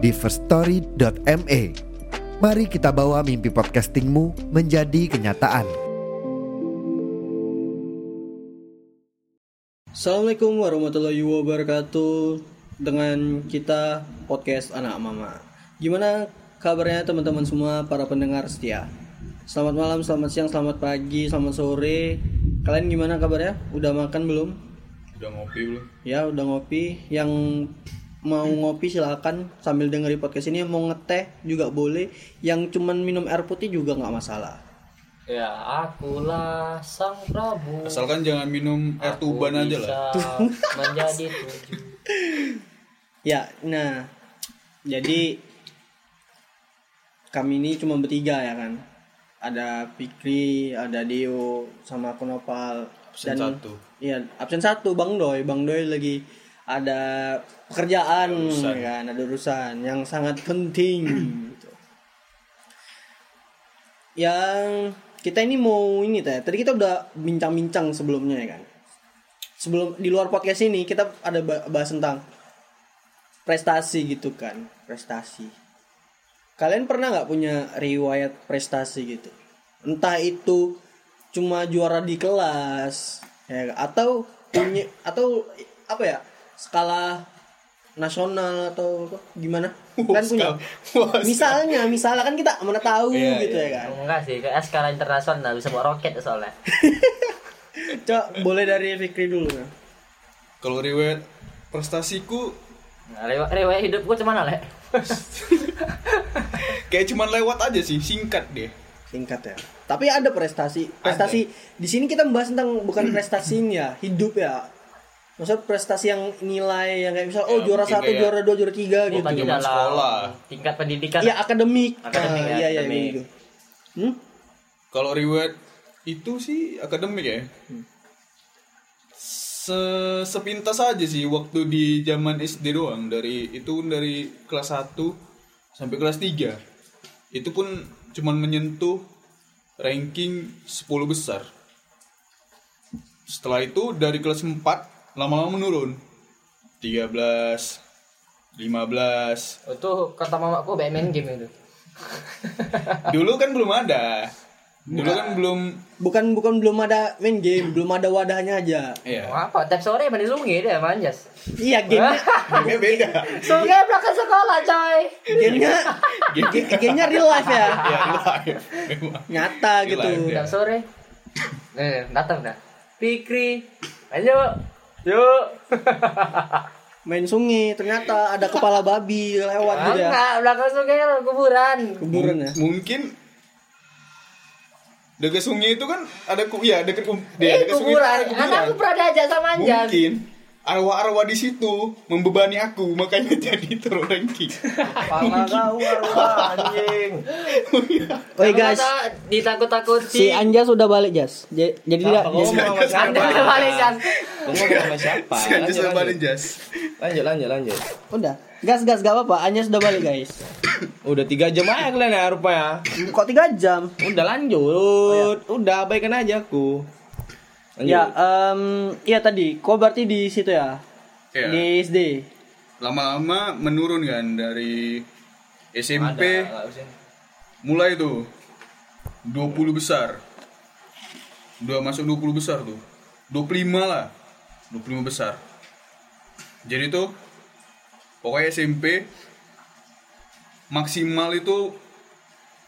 di firststory.me. Mari kita bawa mimpi podcastingmu menjadi kenyataan. Assalamualaikum warahmatullahi wabarakatuh Dengan kita podcast anak mama Gimana kabarnya teman-teman semua para pendengar setia Selamat malam, selamat siang, selamat pagi, selamat sore Kalian gimana kabarnya? Udah makan belum? Udah ngopi belum? Ya udah ngopi Yang mau ngopi silakan sambil dengerin podcast ini Mau ngeteh juga boleh Yang cuman minum air putih juga nggak masalah Ya, akulah sang Prabu. Asalkan jangan minum air Aku tuban aja lah. menjadi tujuh. Ya, nah jadi kami ini cuma bertiga ya kan. Ada Fikri, ada Dio, sama aku Nopal. Absen satu. Iya, absen satu Bang Doy. Bang Doy lagi ada pekerjaan Ada urusan. ya kan, ada urusan yang sangat penting gitu. Yang kita ini mau ini teh. Tadi kita udah bincang-bincang sebelumnya ya kan. Sebelum di luar podcast ini kita ada ba- bahas tentang prestasi gitu kan prestasi kalian pernah nggak punya riwayat prestasi gitu entah itu cuma juara di kelas ya atau punya atau apa ya skala nasional atau apa, gimana? Kan punya. misalnya misalnya kan kita mana tahu Iya, gitu iya. ya kan. Enggak sih, kayak skala internasional bisa bawa roket soalnya. coba boleh dari Fikri dulu kan Kalau riwayat prestasiku Nah, riwayat, riwayat hidup gue cuman le. kayak cuman lewat aja sih, singkat deh. singkat ya. Tapi ada prestasi prestasi di sini kita membahas tentang bukan prestasinya hidup ya maksud prestasi yang nilai yang kayak misal oh Ya, juara satu kayak- juara dua juara tiga gitu Bukan di dalam sekolah. tingkat pendidikan. ya akademik Akademik, ya, iya iya akademik. gitu hmm? Kalau riwayat itu sih akademik ya. Se sepintas aja sih waktu di zaman SD doang dari itu dari kelas 1 sampai kelas 3. Itu pun cuman menyentuh ranking 10 besar. Setelah itu dari kelas 4 lama-lama menurun. 13 15 Itu kata mamaku baik main game itu. Dulu kan belum ada. Dulu kan belum bukan bukan belum ada main game belum ada wadahnya aja ya. Mau apa? Tiap sore mandi sungai deh manjas. iya game Gamenya beda. Sungai belakang sekolah coy. gamenya ga- gamenya real life ya Ya, live. Memang. nyata Real gitu life, ya. Tiap sore. Eh, datang dah. Fikri, ayo. Yuk. main sungai ternyata ada kepala babi lewat gitu ya Enggak, belakang sungai kuburan. kuburan ya Mungkin dekat sungai itu kan ada ku ya dekat um, Eh, dekat sungai itu kuburan. ada kuburan. Kan aku pernah diajak sama Anjan. Mungkin arwah-arwah di situ membebani aku makanya jadi turun ranking. Pala kau arwah anjing. Oke guys ditakut-takuti. si Anja sudah balik Jas Ja- jadi tidak Apa kau Jas- ngomong sama siapa? Anda udah balik. Kau ngomong sama siapa? Si Anjas Lanjut, sama lanjut. Jas. lanjut, lanjut, lanjut. udah gas gas gak apa-apa Anja sudah balik guys Udah tiga jam aja kalian ya rupanya. kok tiga jam Udah lanjut. Udah abaikan aja aku. Lanjut. ya em ya tadi kok berarti di situ ya Iya. di SD Lama-lama menurun kan dari SMP Ada, mulai tuh 20 besar. Udah masuk 20 besar tuh. 25 lah. 25 besar. Jadi tuh pokoknya SMP maksimal itu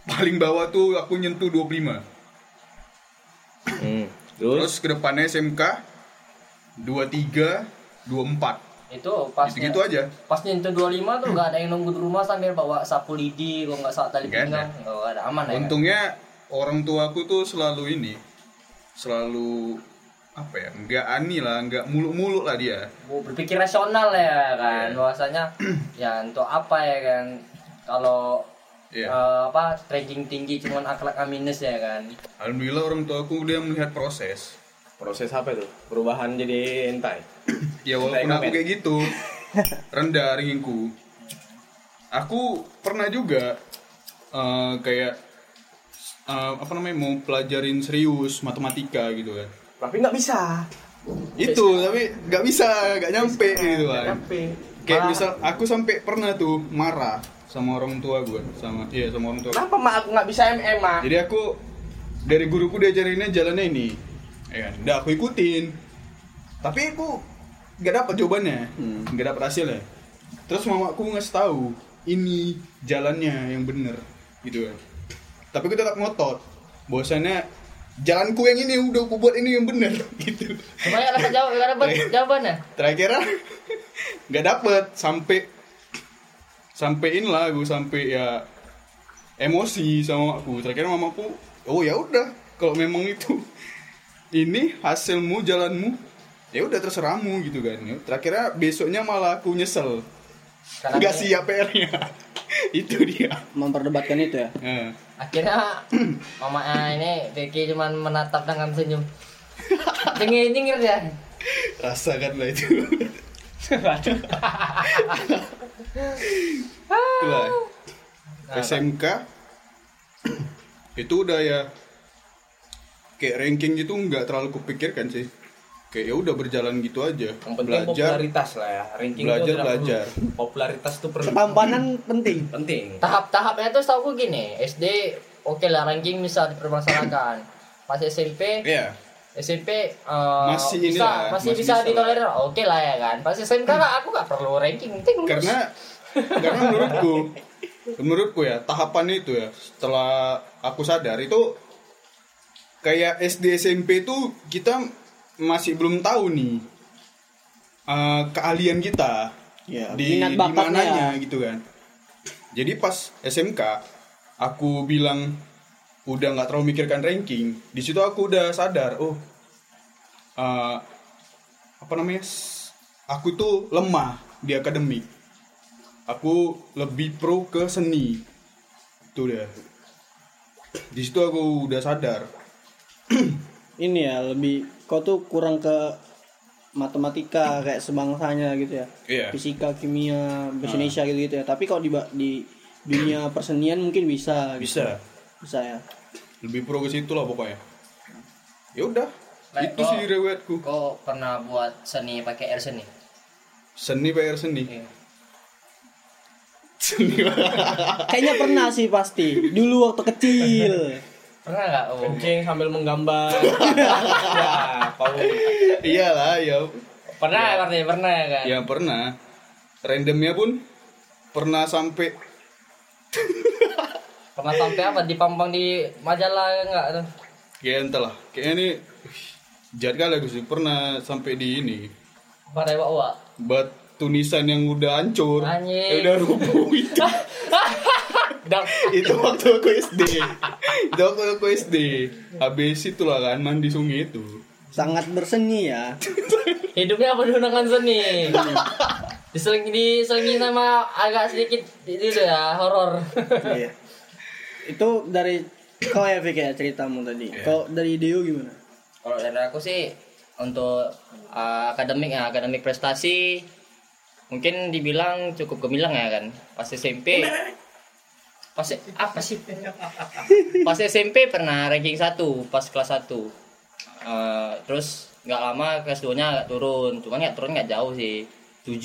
paling bawah tuh aku nyentuh 25. Hmm. Terus Terus ke depannya SMK 23, 24. Itu pas Gitu-gitu aja. Pas nyentuh 25 tuh enggak ada yang nunggu di rumah sambil bawa sapu lidi, kalau enggak saat tali Nggak pinggang. Enggak ada aman ya. Untungnya orang tuaku tuh selalu ini, selalu apa ya nggak ani lah nggak muluk-muluk lah dia berpikir rasional ya kan bahwasanya ya untuk apa ya kan kalau Iya. eh, apa ranking tinggi cuman akhlak minus ya kan Alhamdulillah orang tua aku udah melihat proses. Proses apa itu? Perubahan jadi entai. Ya walaupun Kayak aku kayak gitu, rendah rankingku. Aku pernah juga eh, kayak eh, apa namanya mau pelajarin serius matematika gitu kan. Tapi nggak bisa. Itu tapi nggak bisa, nggak nyampe gitu kan. nyampe. Kayak misal aku sampai pernah tuh marah sama orang tua gue, sama iya sama orang tua. Kenapa mak aku nggak bisa MM mak? Jadi aku dari guruku diajarinnya jalannya ini, ya kan? Udah aku ikutin. Tapi aku nggak dapat jawabannya, nggak dapat hasilnya. Terus mamaku ngasih tahu ini jalannya yang bener, gitu kan. Tapi aku tetap ngotot, bahwasannya jalanku yang ini udah aku buat ini yang bener, gitu. ya dapat jawab nggak dapat jawabannya Terakhir nggak dapet sampai sampein lah gue sampai ya emosi sama mamaku terakhir mamaku oh ya udah. Kalau memang itu ini hasilmu jalanmu ya udah terserahmu gitu kan. Ya, terakhirnya besoknya malah aku nyesel. Karena nggak siap PR-nya itu dia. Memperdebatkan itu ya? Nah, akhirnya mama ah, ini Becky cuman menatap dengan senyum. Cengir cengir ya rasakanlah itu itulah SMK itu udah ya kayak ranking gitu nggak terlalu kupikirkan sih kayak ya udah berjalan gitu aja Yang penting belajar popularitas lah ya. Ranking Belajar, itu tidak perlu. belajar. Popularitas itu perlu. ketampanan penting Penting. tahap-tahapnya tuh setahu gue gini SD oke lah ranking bisa dipermasalahkan pas SMP ya SMP eh, Masih ini bisa, lah, masih, masih bisa bisa ditolerir. Oke lah ya kan. Pas SMK lah aku gak perlu ranking penting lulus. karena karena menurutku menurutku ya tahapan itu ya setelah aku sadar itu kayak SD SMP itu kita masih belum tahu nih eh, keahlian kita ya di minat di bakatnya mananya gitu kan. Jadi pas SMK aku bilang udah nggak terlalu mikirkan ranking di situ aku udah sadar oh eh, apa namanya aku tuh lemah di akademik. Aku lebih pro ke seni. Itu dia di situ aku udah sadar. Ini ya lebih kau tuh kurang ke matematika kayak sebangsanya gitu ya. Iya. fisika kimia bahasa Indonesia gitu gitu ya. Tapi kalau di di dunia persenian mungkin bisa gitu. bisa bisa ya lebih pro ke situ lah pokoknya. Ya udah Like, itu kok- sih riwayatku. kok pernah buat seni pakai air seni? Seni PR seni? Iya. seni. Kayaknya pernah sih pasti. Dulu waktu kecil. Pernah nggak? Oh. Kencing sambil menggambar. ya, kau iyalah ya. Pernah ya. pernah ya kan? Ya pernah. Randomnya pun pernah sampai pernah sampai apa? Dipampang di majalah nggak tuh? Kayak entahlah. Kayaknya ini jahat kali aku sih pernah sampai di ini. Pada bawa buat tulisan yang udah hancur. Anjing. ya udah rubuh itu. Itu waktu aku SD itu waktu aku SD habis itulah kan mandi sungai itu. Sangat berseni ya. Hidupnya penuh dengan seni. Diseling diselingi sama agak sedikit itu ya horor. Iya. Itu dari kau ya Fik ya ceritamu tadi. Kau dari Deo gimana? Kalau dari aku sih untuk uh, akademik ya akademik prestasi mungkin dibilang cukup gemilang ya kan? Pas SMP pas apa sih? Pas SMP pernah ranking 1 pas kelas 1 Eh, terus nggak lama kelas 2 nya agak turun. Cuman nggak turun nggak jauh sih 7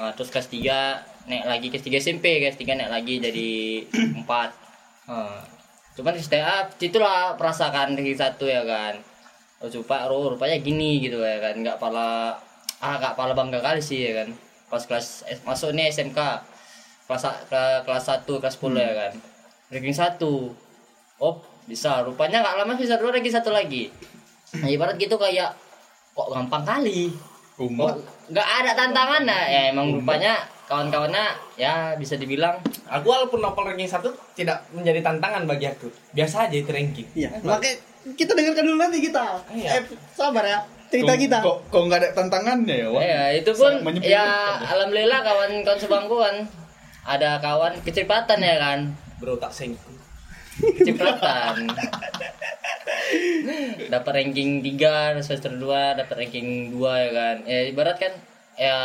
Eh, terus kelas 3 naik lagi kelas 3 SMP kelas 3 naik lagi jadi 4 Eh, cuman di STA itulah perasakan ranking 1 ya kan. Oh coba oh, rupanya gini gitu ya kan. Nggak pala ah nggak pala bangga kali sih ya kan. Pas kelas masuk nih SMK kelas ke kelas 1 kelas 10 ya kan. Ranking 1 oh bisa. Rupanya nggak lama bisa dua ranking satu lagi. Nah ibarat gitu kayak kok gampang kali? Kok nggak ada tantangan? Nah ya emang rupanya kawan-kawannya ya bisa dibilang Aku walaupun novel ranking satu tidak menjadi tantangan bagi aku. Biasa aja itu ranking. iya makanya kita dengarkan dulu nanti kita Iya. eh, sabar ya cerita Kok- kita kok kok nggak ada tantangannya ya Wak? ya itu pun ya alhamdulillah kawan-kawan sebangku kan ada kawan kecepatan ya kan Bro tak sengku. kecepatan dapat ranking 3 semester 2 dapat ranking 2 ya kan ya ibarat kan ya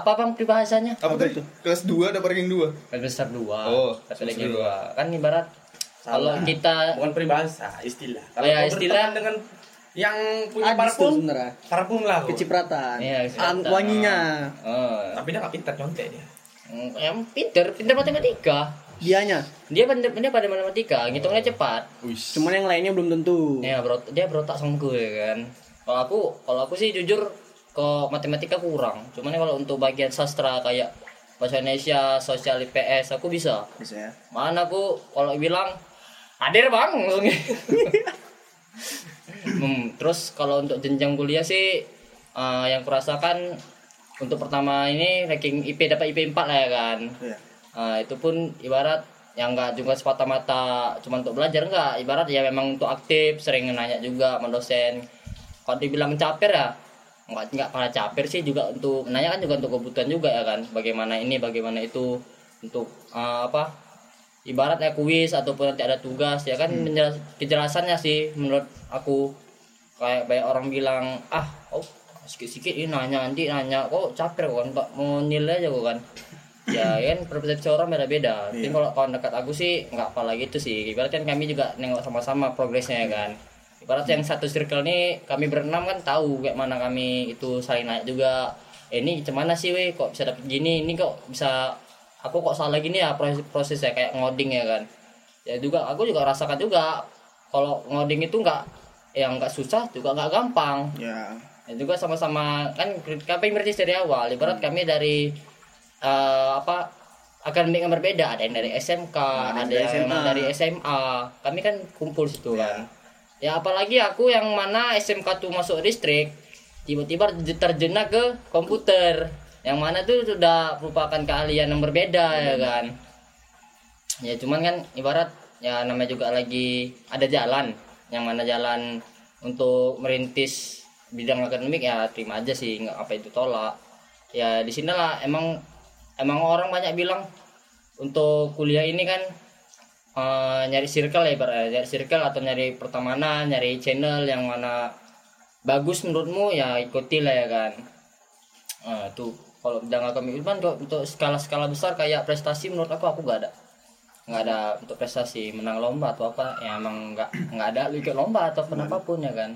apa bang peribahasanya Apa tadi? Kelas 2 dapat ranking 2. semester 2 Oh, dapat semester ranking dua. 2 kan ibarat kalau kita Bukan peribahasa, istilah. Kalau Ya, kau istilah. berteman dengan yang punya Adis parfum, sebenarnya. parfum lah. Kecipratan. Iya, kecipratan. Ang- wanginya. oh, Tapi dia nggak pintar contek dia. mm, yang pinter pinter matematika Dianya. dia pinter dia pada matematika ngitungnya cepat Wih. Cuman yang lainnya belum tentu. ya bro dia berotak songku ya kan kalau aku kalau aku sih jujur ke matematika kurang cuman kalau untuk bagian sastra kayak bahasa Indonesia sosial IPS aku bisa Bisa ya. mana aku kalau bilang hadir bang. Hmm, terus kalau untuk jenjang kuliah sih eh, yang kurasakan untuk pertama ini ranking IP dapat IP 4 lah ya kan Iya. Eh, itu pun ibarat yang enggak juga semata-mata cuma untuk belajar enggak ibarat ya memang untuk aktif sering nanya juga sama dosen kalau dibilang caper ya enggak enggak para caper sih juga untuk nanya kan juga untuk kebutuhan juga ya kan. Bagaimana ini bagaimana itu. Untuk eh, apa ibaratnya kuis ataupun nanti ada tugas ya kan menjelas- kejelasannya sih menurut aku. Kayak banyak orang bilang ah oh sikit-sikit ini nanya nanti nanya kok capek kok kan Pak? mau nilai aja kok kan. Ya kan persepsi orang beda-beda. Tapi kalau kawan dekat aku sih nggak apa lagi itu sih. Ibarat kan kami juga nengok sama-sama progresnya ya kan ibarat yang satu circle nih kami berenam kan tahu kayak mana kami itu saling naik juga. Eh, ini gimana sih weh? Kok bisa dapet gini? Ini kok bisa aku kok salah gini ya proses prosesnya kayak ngoding ya kan? Ya juga aku juga rasakan juga kalau ngoding itu nggak yang nggak susah juga nggak gampang. Ya. dan juga sama-sama kan kami berarti dari awal. Ibarat kami dari eh, apa akademik yang berbeda. Ada yang dari SMK ada, dari yang SMA. dari SMA kami kan kumpul situ kan ya apalagi aku yang mana SMK tuh masuk distrik tiba-tiba terjena ke komputer. Yang mana tuh sudah merupakan keahlian yang berbeda ya kan? Ya cuman kan ibarat ya namanya juga lagi ada jalan. Yang mana jalan untuk merintis bidang akademik ya terima aja sih nggak apa itu tolak. Ya di sinilah emang emang orang banyak bilang untuk kuliah ini kan eh, nyari circle ya ibaratnya nyari circle atau nyari pertemanan nyari channel yang mana bagus menurutmu ya ikuti lah ya kan. Nah, itu. Kalau bidang akademik kan kok untuk skala-skala besar kayak prestasi menurut aku aku gak ada. Nggak ada untuk prestasi menang lomba atau apa ya emang nggak nggak ada ikut lomba atau kenapa pun ya kan.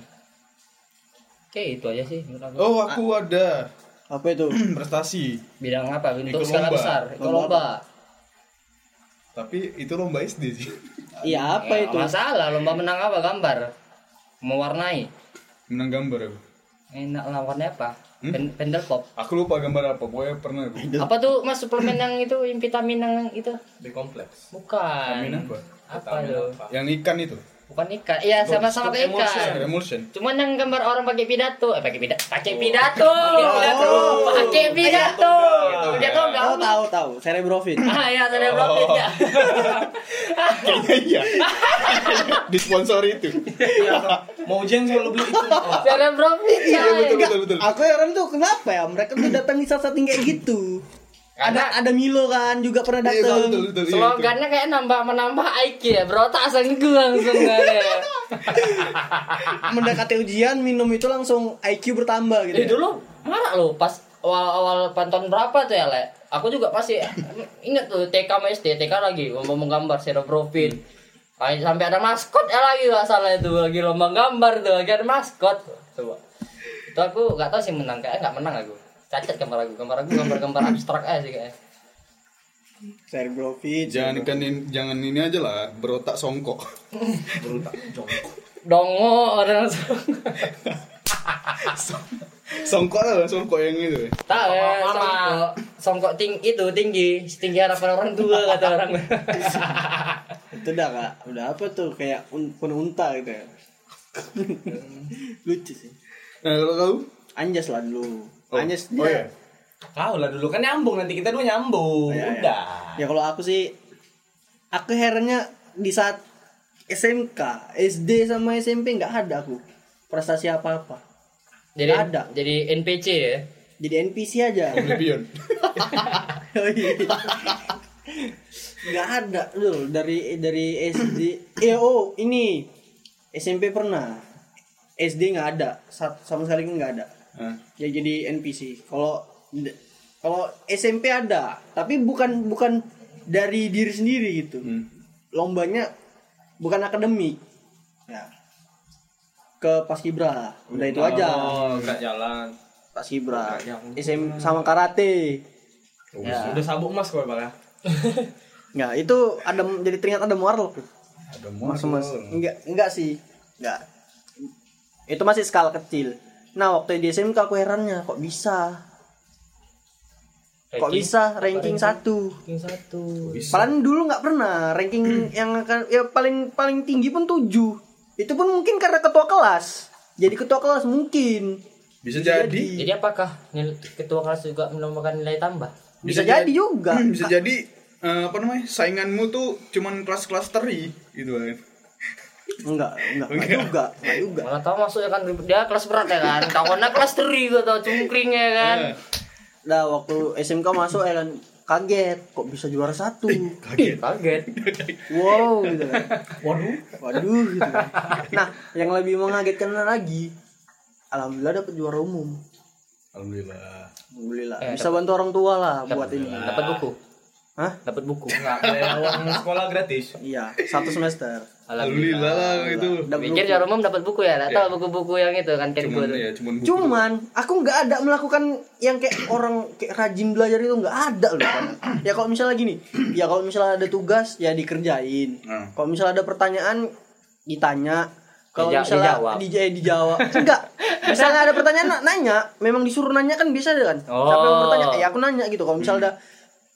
Oke itu aja sih menurut aku. Oh, aku ada Apa itu? prestasi. bidang apa? Untuk Ikut skala lomba. besar ikut Lomba lomba Tapi itu lomba SD sih. Iya, apa Ya, itu? masalah lomba menang apa gambar mewarnai Menang gambar aku. enak lah warnanya apa Hmm? Pen- pendel pop Aku lupa gambar apa, pokoknya pernah aku. apa tuh mas suplemen yang itu yang vitamin yang itu Lebih kompleks. bukan Vitamin apa? apa Vitamin tuh apa? Yang ikan itu. Bukan ikan iya sama-sama emulsion. ikan Emulsion. Cuman yang gambar orang pakai pidato, eh pakai pidato, pakai pidato, pakai pidato, pakai toga. Oh, tahu tahu. Cerebrofit. Ah ya, saya profit ya. Kayaknya iya. Disponsori itu. Mau ujian selalu beli itu. Profit ya. Iya betul betul betul. Aku heran tuh kenapa ya mereka tuh datang di saat-saat kayak gitu. Ada ada Milo kan juga pernah Iya datang. betul betul. iya, itu. Slogannya kayak nambah menambah IQ ya, bro. Tak senggu langsung. Mendekati ujian minum itu langsung IQ bertambah gitu. Eh ya. dulu marah loh pas awal-awal pantauan berapa tuh ya, Le? Aku juga pasti inget tuh TK sama SD, TK lagi ngomong gambar zero profit. Kayak sampai ada maskot ya lagi salah itu lagi lomba gambar tuh lagi ada maskot coba itu aku nggak tahu sih menang kayak nggak menang aku cacat gambar aku gambar aku gambar-gambar abstrak aja sih kayaknya Cerebrofit. Jangan ikan in- jangan ini aja lah, berotak songkok. dongo orang Songkok lah, songkok yang itu. tahu ya songkok songkok ting itu tinggi setinggi harapan orang tua kata orang Itu udah kak. Udah apa tuh kayak un penuh unta gitu ya. Lucu sih. Nah, kalau kau? Anjas lah dulu. Oh, Anjas oh dia. iya. Kau lah dulu kan nyambung nanti kita dua nyambung. Iya, iya. Udah. Ya kalau aku sih aku herannya di saat SMK, SD sama SMP nggak ada aku prestasi apa-apa. jadi Nggak ada. jadi NPC ya Jadi NPC aja. Oblivion. Oh, iya. nggak ada loh dari dari SD eh oh ini SMP pernah SD nggak ada Sa- sama sekali nggak ada Hah? ya jadi NPC kalau kalau SMP ada tapi bukan bukan dari diri sendiri gitu. Hmm. lombanya bukan akademik. Ya. Ke paskibra udah itu aja. Oh, enggak jalan. paskibra SM sama karate. Ya. Udah sabuk emas kok, Bang ya. nggak itu ada jadi teringat ada warlock. Ada mas enggak enggak sih. Enggak itu masih skala kecil nah waktu di SMK aku herannya kok bisa kok bisa ranking satu Ranking satu. Padahal dulu nggak pernah ranking yang akan ya paling paling tinggi pun tujuh itu pun mungkin karena ketua kelas jadi ketua kelas mungkin Bisa jadi. Jadi apakah nil- ketua kelas juga melombakan nilai tambah? bisa, jadi juga Hmm, bisa jadi eh, apa namanya? Sainganmu tuh cuman kelas-kelas teri gitu kan. Enggak enggak enggak juga enggak juga Malah tahu masuknya kan dia kelas berat ya kan. Kawannya kelas teri gitu tau cungkring ya kan. nah waktu SMK masuk ya kan kaget kok bisa juara satu Kaget. Kaget. wow gitu kan waduh waduh gitu kan. nah yang lebih mengagetkan lagi alhamdulillah dapat juara umum Alhamdulillah. alhamdulillah Eh, bisa bantu orang tua lah buat ini Dapat buku. Hah? Dapat buku. Enggak uang sekolah gratis. iya satu semester Alhamdulillah lah itu. Dapat Pikir juara umum dapat buku ya, tahu buku-buku yang itu kan kan Cuman gua tuh. ya, cuman buku. Cuman aku nggak ada melakukan yang kayak orang kayak rajin belajar itu nggak ada loh. Pan. Ya kalau misalnya gini, ya kalau misalnya ada tugas ya dikerjain. Hmm. Kalau misalnya ada pertanyaan ditanya. Kalau Dija- misalnya dijawab. di, eh, dijawab. Enggak. Misalnya ada pertanyaan na- nanya, memang disuruh nanya kan bisa kan. Oh. Siapa yang bertanya? Ya aku nanya gitu. Kalau misalnya ada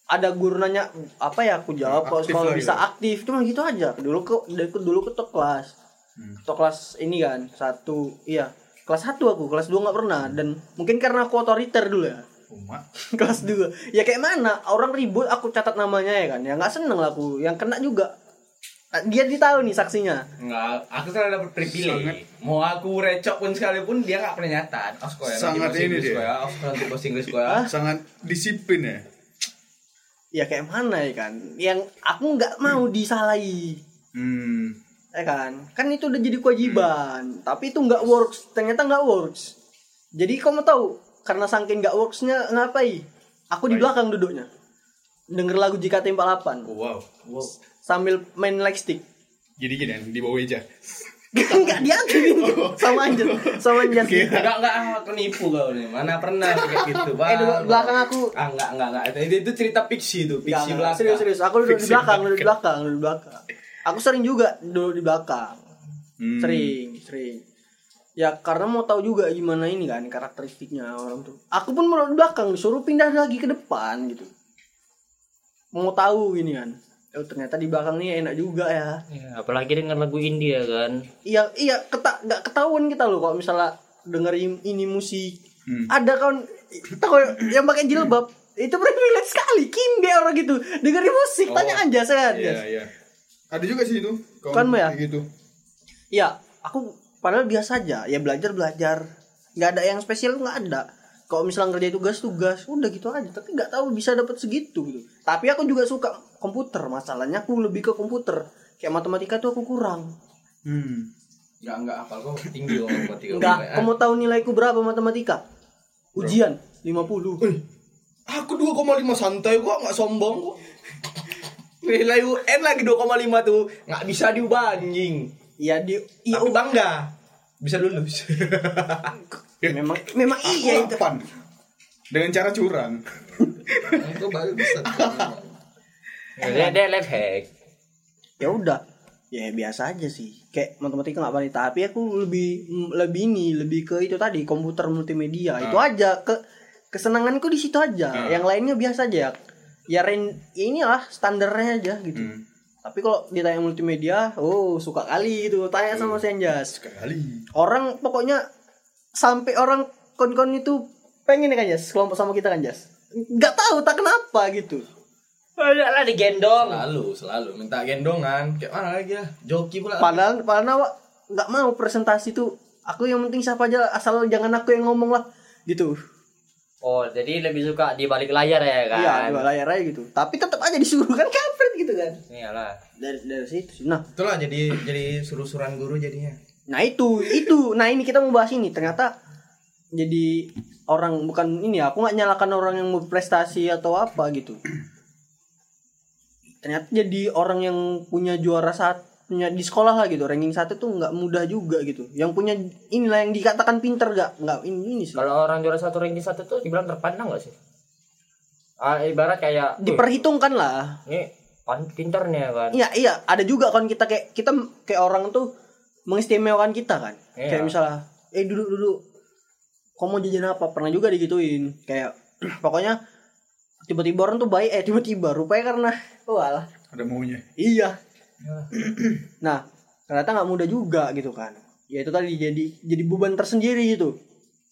ada guru nanya apa ya aku jawab kalau kalau bisa aktif? Cuma gitu aja. Dulu ke dari dulu ke kelas. Hmm. Ketua kelas ini kan satu iya. Kelas satu aku kelas dua nggak pernah. Dan mungkin karena aku otoriter dulu ya. Cuma kelas dua. Ya kayak mana? Orang ribut aku catat namanya ya kan. Ya nggak seneng lah aku. Yang kena juga. Ah, dia ditahu nih saksinya. Enggak, aku selalu dapat privilege. Mau aku recok pun sekalipun dia enggak pernah nyatat. Oh, sekolah Sangat ini dia. ya. sangat disiplin ya. Ya kayak mana ya kan? Yang aku nggak mau disalahi. Hmm. ya kan? Kan itu udah jadi kewajiban. Tapi itu nggak works. Ternyata nggak works. Jadi kamu tahu karena saking nggak worksnya ngapain? Aku di belakang duduknya. Denger lagu JKT48 Oh, wow. sambil main lightstick. Jadi gini di bawah meja. Enggak diambilin sama Anjas sama Anjas Enggak enggak aku nipu kau nih. Mana pernah kayak gitu, Bang. eh di belakang aku. Ah, enggak enggak enggak. Itu, itu cerita fiksi itu, Enggak, fiksi enggak. belaka. serius serius. Aku duduk di belakang duduk di belakang. duduk di belakang. Aku sering juga duduk di belakang. Hmm. sering sering. Ya karena mau tahu juga gimana ini kan karakteristiknya orang tuh. Aku pun mau di belakang disuruh pindah lagi ke depan gitu. Mau tahu gini kan oh ternyata di belakang nih enak juga ya Ya, apalagi dengan lagu India kan. iya iya keta nggak ketahuan kita loh kalau misalnya dengerin ini musik Hmm. ada kawan tahu yang pakai jilbab itu privilege sekali kimbe orang gitu dengerin musik tanya Oh, aja saya Iya, iya. Ada juga sih itu. Kan, ya? gitu. ya aku padahal biasa aja ya belajar belajar nggak ada yang spesial nggak ada kalau misalnya ngerjain tugas tugas udah gitu aja tapi nggak tahu bisa dapat segitu gitu tapi aku juga suka komputer masalahnya aku lebih ke komputer kayak matematika tuh aku kurang Hmm. Enggak enggak apal kok tinggi kok matematika. Enggak, kamu tahu nilaiku berapa matematika? Ujian 50. Aku 2,5 santai kok, enggak sombong kok. Nilai UN lagi 2,5 tuh. Enggak bisa diubah anjing. Iya di iya bangga. Bisa lulus. memang memang iya itu. Pan. Dengan cara curang. Itu baru bisa. Dia dia life hack. Ya udah. Ya biasa aja sih. Kayak matematika nggak paling tapi aku lebih lebih ini, lebih ke itu tadi komputer multimedia. Itu aja ke kesenanganku di situ aja. Ah. Yang lainnya biasa aja. Ya ren ya inilah standarnya aja gitu. Hmm. Tapi kalau ditanya multimedia, oh suka kali gitu. Tanya sama si Anjas. Sekali. Orang pokoknya sampai orang kon-kon itu pengen kan Jas, kelompok sama kita kan Jas. Nggak tahu tak kenapa gitu. Ada lah digendong. Selalu, selalu minta gendongan. Kayak mana lagi ya? Joki pula. Padahal padahal Nawa nggak mau presentasi tuh. Aku yang penting siapa aja asal jangan aku yang ngomong lah gitu. Oh, jadi lebih suka di balik layar ya kan? Iya, dua layar aja gitu. Tapi tetap aja disuruh kan kampret gitu kan iyalah dari dari situ. Nah, itulah jadi jadi suruh-suruhan guru jadinya Nah itu, itu, nah ini kita mau bahas ini. Ternyata jadi orang bukan ini ya, aku nggak nyalakan orang yang berprestasi atau apa gitu. Ternyata jadi orang yang punya juara saat punya di sekolah lah gitu, ranking satu tuh nggak mudah juga gitu. Yang punya inilah yang dikatakan pinter gak nggak ini, ini sih. kalau orang juara satu ranking satu tuh dibilang terpandang gak sih ah, ibarat kayak "Wih, Diperhitungkan lah. ini pan- pinter nih ya kan Iya, iya, ada juga kan kita kayak kita kayak orang tuh mengistimewakan kita kan. Iya. Kayak misalnya, eh duduk duduk. Kamu mau jajan apa? Pernah juga digituin. Kayak pokoknya tiba-tiba orang tuh baik eh tiba-tiba rupanya karena walah. Ada maunya. Iya. nah, ternyata nggak mudah juga gitu kan. Ya itu tadi jadi jadi beban tersendiri gitu.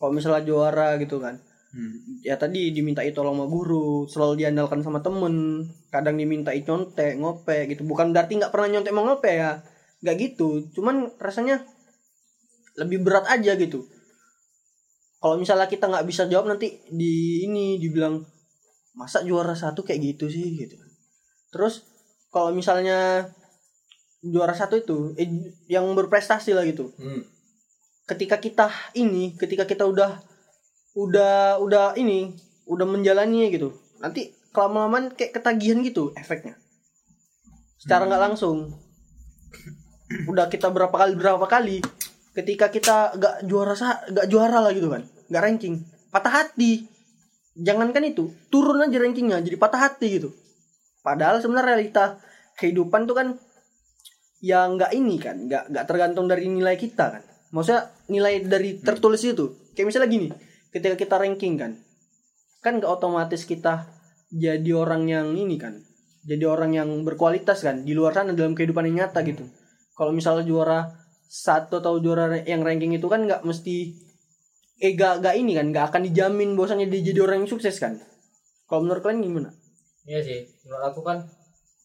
Kalau misalnya juara gitu kan. Ya tadi dimintai tolong sama guru, selalu diandalkan sama temen, kadang dimintai nyontek, ngope gitu. Bukan berarti nggak pernah nyontek mau ngope ya, nggak gitu. Cuman rasanya lebih berat aja gitu. Kalau misalnya kita nggak bisa jawab nanti di ini dibilang masa juara satu kayak gitu sih gitu. Terus kalau misalnya juara satu itu eh, yang berprestasi lah gitu. hmm. Ketika kita ini, ketika kita udah udah udah ini, udah menjalani gitu. Nanti kelama-lamaan kayak ketagihan gitu efeknya. Secara nggak langsung. Udah kita berapa kali berapa kali ketika kita gak juara sa gak juara lah gitu kan gak ranking patah hati. Jangankan itu turun aja rankingnya jadi patah hati gitu. Padahal sebenarnya realita kehidupan tuh kan yang nggak ini kan nggak nggak tergantung dari nilai kita kan. Maksudnya nilai dari tertulis itu kayak misalnya gini ketika kita ranking kan kan nggak otomatis kita jadi orang yang ini kan jadi orang yang berkualitas kan di luar sana dalam kehidupan yang nyata gitu kalau misalnya juara satu atau juara yang ranking itu kan nggak mesti eh gak, gak ini kan nggak akan dijamin bahwasannya dia jadi orang yang sukses kan kalau menurut kalian gimana Iya sih, menurut aku kan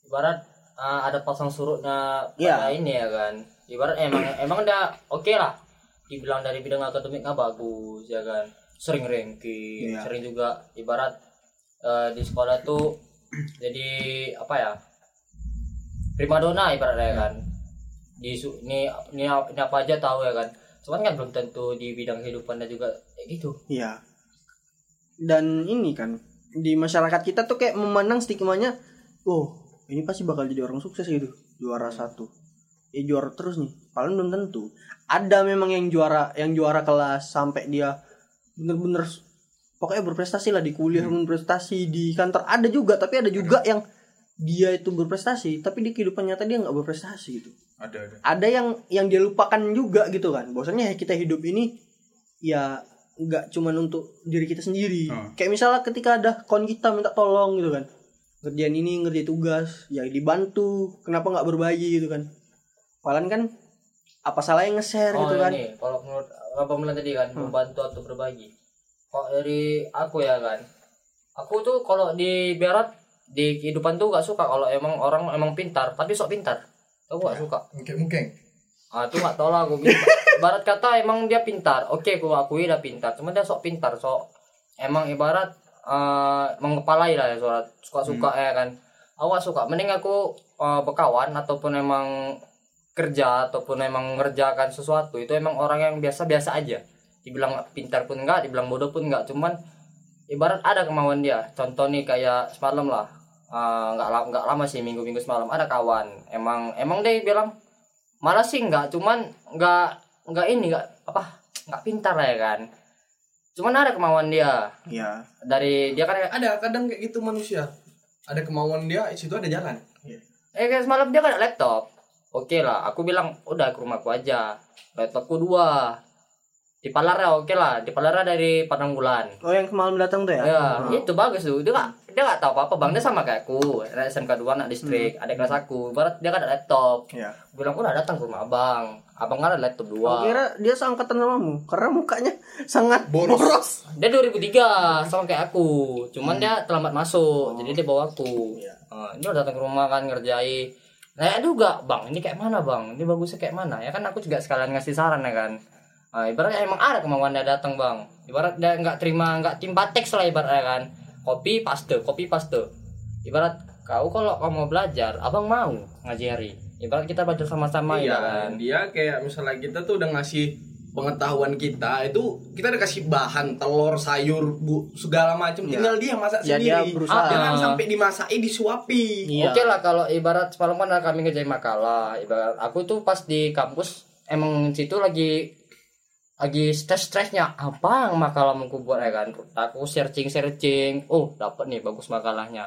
ibarat uh, ada pasang surutnya Iya. pada ini ya kan. Ibarat emang emang udah oke lah. Dibilang dari bidang akademiknya bagus ya kan. Sering ranking, Iya. sering juga ibarat uh, di sekolah tuh jadi apa ya? Primadona ibaratnya ya kan. Di ini, ini ini apa aja tahu ya kan. Cuman kan belum tentu di bidang kehidupannya juga kayak gitu. Iya. Dan ini kan di masyarakat kita tuh kayak memandang stigmanya, oh ini pasti bakal jadi orang sukses gitu, juara satu. Eh juara terus nih, paling belum tentu. Ada memang yang juara, yang juara kelas sampai dia bener-bener pokoknya berprestasi lah di kuliah berprestasi di kantor ada juga tapi ada juga yang dia itu berprestasi tapi di kehidupan nyata dia nggak berprestasi gitu Ada ada. ada yang yang dia lupakan juga gitu kan bahwasanya kita hidup ini ya nggak cuman untuk diri kita sendiri Hmm. kayak misalnya ketika ada kawan kita minta tolong gitu kan ngerjain ini ngerjain tugas ya dibantu kenapa nggak berbagi gitu kan Palan kan apa salah yang nge-share Oh gitu kan ini kalau menurut apa bilang tadi kan membantu atau berbagi. Kok dari aku ya kan, aku tuh kalau di barat di kehidupan tuh gak suka kalau emang orang emang pintar tapi sok pintar. Aku gak suka. mungkin mungkin Ah tuh gak tau lah aku. Barat kata emang dia pintar. Oke aku akui dia pintar. Cuma dia sok pintar sok emang ibarat eh mengepalai lah ya suara suka-suka ya kan. Aku gak suka. Mending aku eh, berkawan ataupun emang kerja ataupun emang mengerjakan sesuatu itu emang orang yang biasa-biasa aja dibilang pintar pun enggak dibilang bodoh pun enggak cuman ibarat ada kemauan dia contoh nih kayak semalam lah nggak la- nggak lama sih minggu-minggu semalam. Ada kawan. Emang emang dia bilang malas sih enggak cuman enggak enggak ini enggak apa enggak pintar lah ya kan. Cuman ada kemauan dia. Ya dari dia kan ada kadang kayak gitu manusia. Ada kemauan dia di situ ada jalan. Eh kayak semalam dia kan ada laptop. Oke lah, aku bilang udah ke rumahku aja. Laptopku dua. Di Palara oke lah, di Palara dari Pananggulan. oh yang semalam datang tuh ya? Ya, itu bagus tuh. Dia gak, dia gak tahu apa-apa, bang. Dia sama kayak aku. SMK 2 anak distrik, ada kelas aku. Barat dia kan ada laptop. Aku bilang, udah datang ke rumah abang. Abang kan ada laptop Aku dua. kira dia seangkatan samamu karena mukanya sangat boros. Dia 2003 sama kayak aku. Cuman dia terlambat masuk, jadi dia bawa aku. Nah, ini udah datang ke rumah kan ngerjai. Nah juga bang, ini kayak mana bang? Ini bagusnya kayak mana? Ya kan aku juga sekalian ngasih saran ya kan. Nah, ibaratnya emang ada kemauan dia datang bang. Ibarat dia nggak terima nggak timba teks lah ibaratnya kan. Kopi paste, kopi paste. Ibarat kau kalau kau mau belajar abang mau ngajari ibarat kita belajar sama-sama iya ya kan dia kayak misalnya kita tuh udah ngasih pengetahuan kita itu kita udah kasih bahan telur sayur bu segala macam Iya. tinggal dia masak Ya, dia sendiri berusaha. jangan sampai dimasaki disuapi Iya. Oke lah kalau ibarat semalam kan kami ngerjain makalah, ibarat aku tuh pas di kampus emang situ lagi lagi stres-stresnya apa yang makalah mau ku buat ya kan? Aku searching searching. Oh dapat nih bagus makalahnya.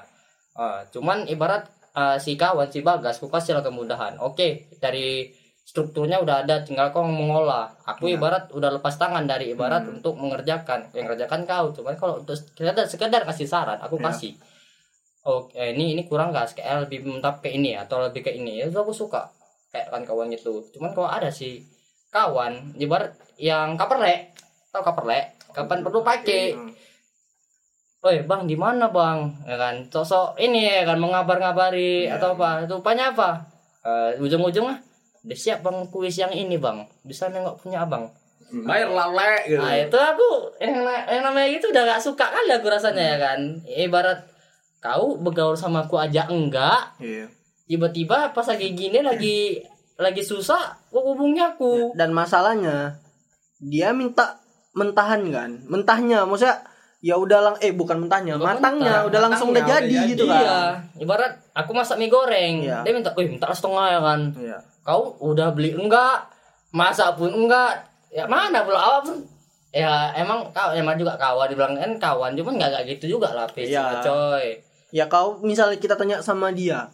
Ah, cuman ibarat ah, si kawan si bagas ku kasih lah kemudahan. Oke dari strukturnya udah ada tinggal kau mengolah. Aku ibarat udah lepas tangan dari ibarat untuk mengerjakan. Yang kerjakan kau cuman kalau untuk sekedar sekedar kasih saran aku kasih. Oke ini ini kurang gak kayak lebih mentap ke ini atau lebih ke ini. Ya itu aku suka. Kayak kan kawan gitu. Cuman kalau ada sih kawan ibarat yang kaperlek tau kaperlek kapan perlu pakai? Oi bang di mana bang? Ya kan sosok ini ya kan mengabar-ngabari atau apa? Rupanya apa? Eh, ujung-ujungnya udah siap bang kuis yang ini bang. Bisa nengok punya abang. Bayar lale gitu. Nah itu aku yang, yang namanya itu udah gak suka kali aku rasanya ya kan. Ibarat kau bergaul sama aku aja enggak. Iya. Tiba-tiba pas lagi gini lagi lagi susah kok hubungnya aku Dan masalahnya dia minta mentahan kan. Mentahnya maksudnya ya udah lang eh bukan mentahnya, Bukan matangnya mentah, udah langsung udah matangnya jadi udah gitu Iya kan. Ibarat aku masak mie goreng Iya. Dia minta, wih minta setengah ya kan Iya. Kau udah beli enggak Masak pun enggak Ya mana pula awal pun Ya emang kau emang juga kawan dibilang kan kawan cuman nggak kayak gitu juga lah Fis, Iya. coy Ya kau misalnya kita tanya sama dia,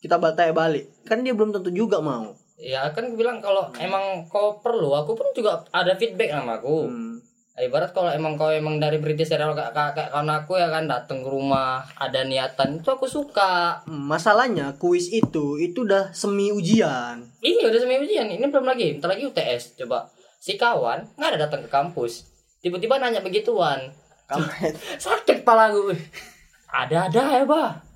kita batai balik, kan dia belum tentu juga mau. Ya kan gue bilang kalau emang kau perlu, aku pun juga ada feedback sama aku. Hmm. Ibarat kalau emang kau emang dari British serial kayak kayak kawan aku ya kan datang ke rumah ada niatan itu aku suka. Masalahnya kuis itu itu udah semi ujian. Ini udah seminggu ujian, ini belum lagi, bentar lagi UTS coba. Si kawan nggak ada datang ke kampus, tiba-tiba nanya begituan, sakit kepala gue. Ada-ada ya bah.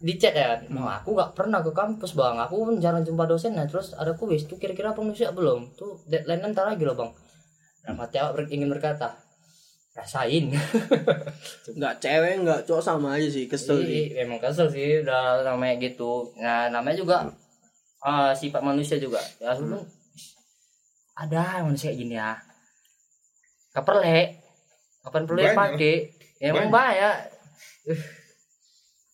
Di chat ya, Bang, aku gak pernah ke kampus bang, aku pun jarang jumpa dosen nah terus ada kuis tuh kira-kira siap belum? Tuh deadline ntar lagi loh bang. Nah, mati awak ber- ingin berkata, rasain. Nggak cewek nggak cowok sama aja sih kesel sih. Iya, memang kesel sih udah namanya gitu. Nah, namanya juga eh, sifat manusia juga. Ya, Hmm. hmm. ada manusia gini ya. Kaperlek. Kapan perlu ya Banyak. pakai? Ya, emang banyak.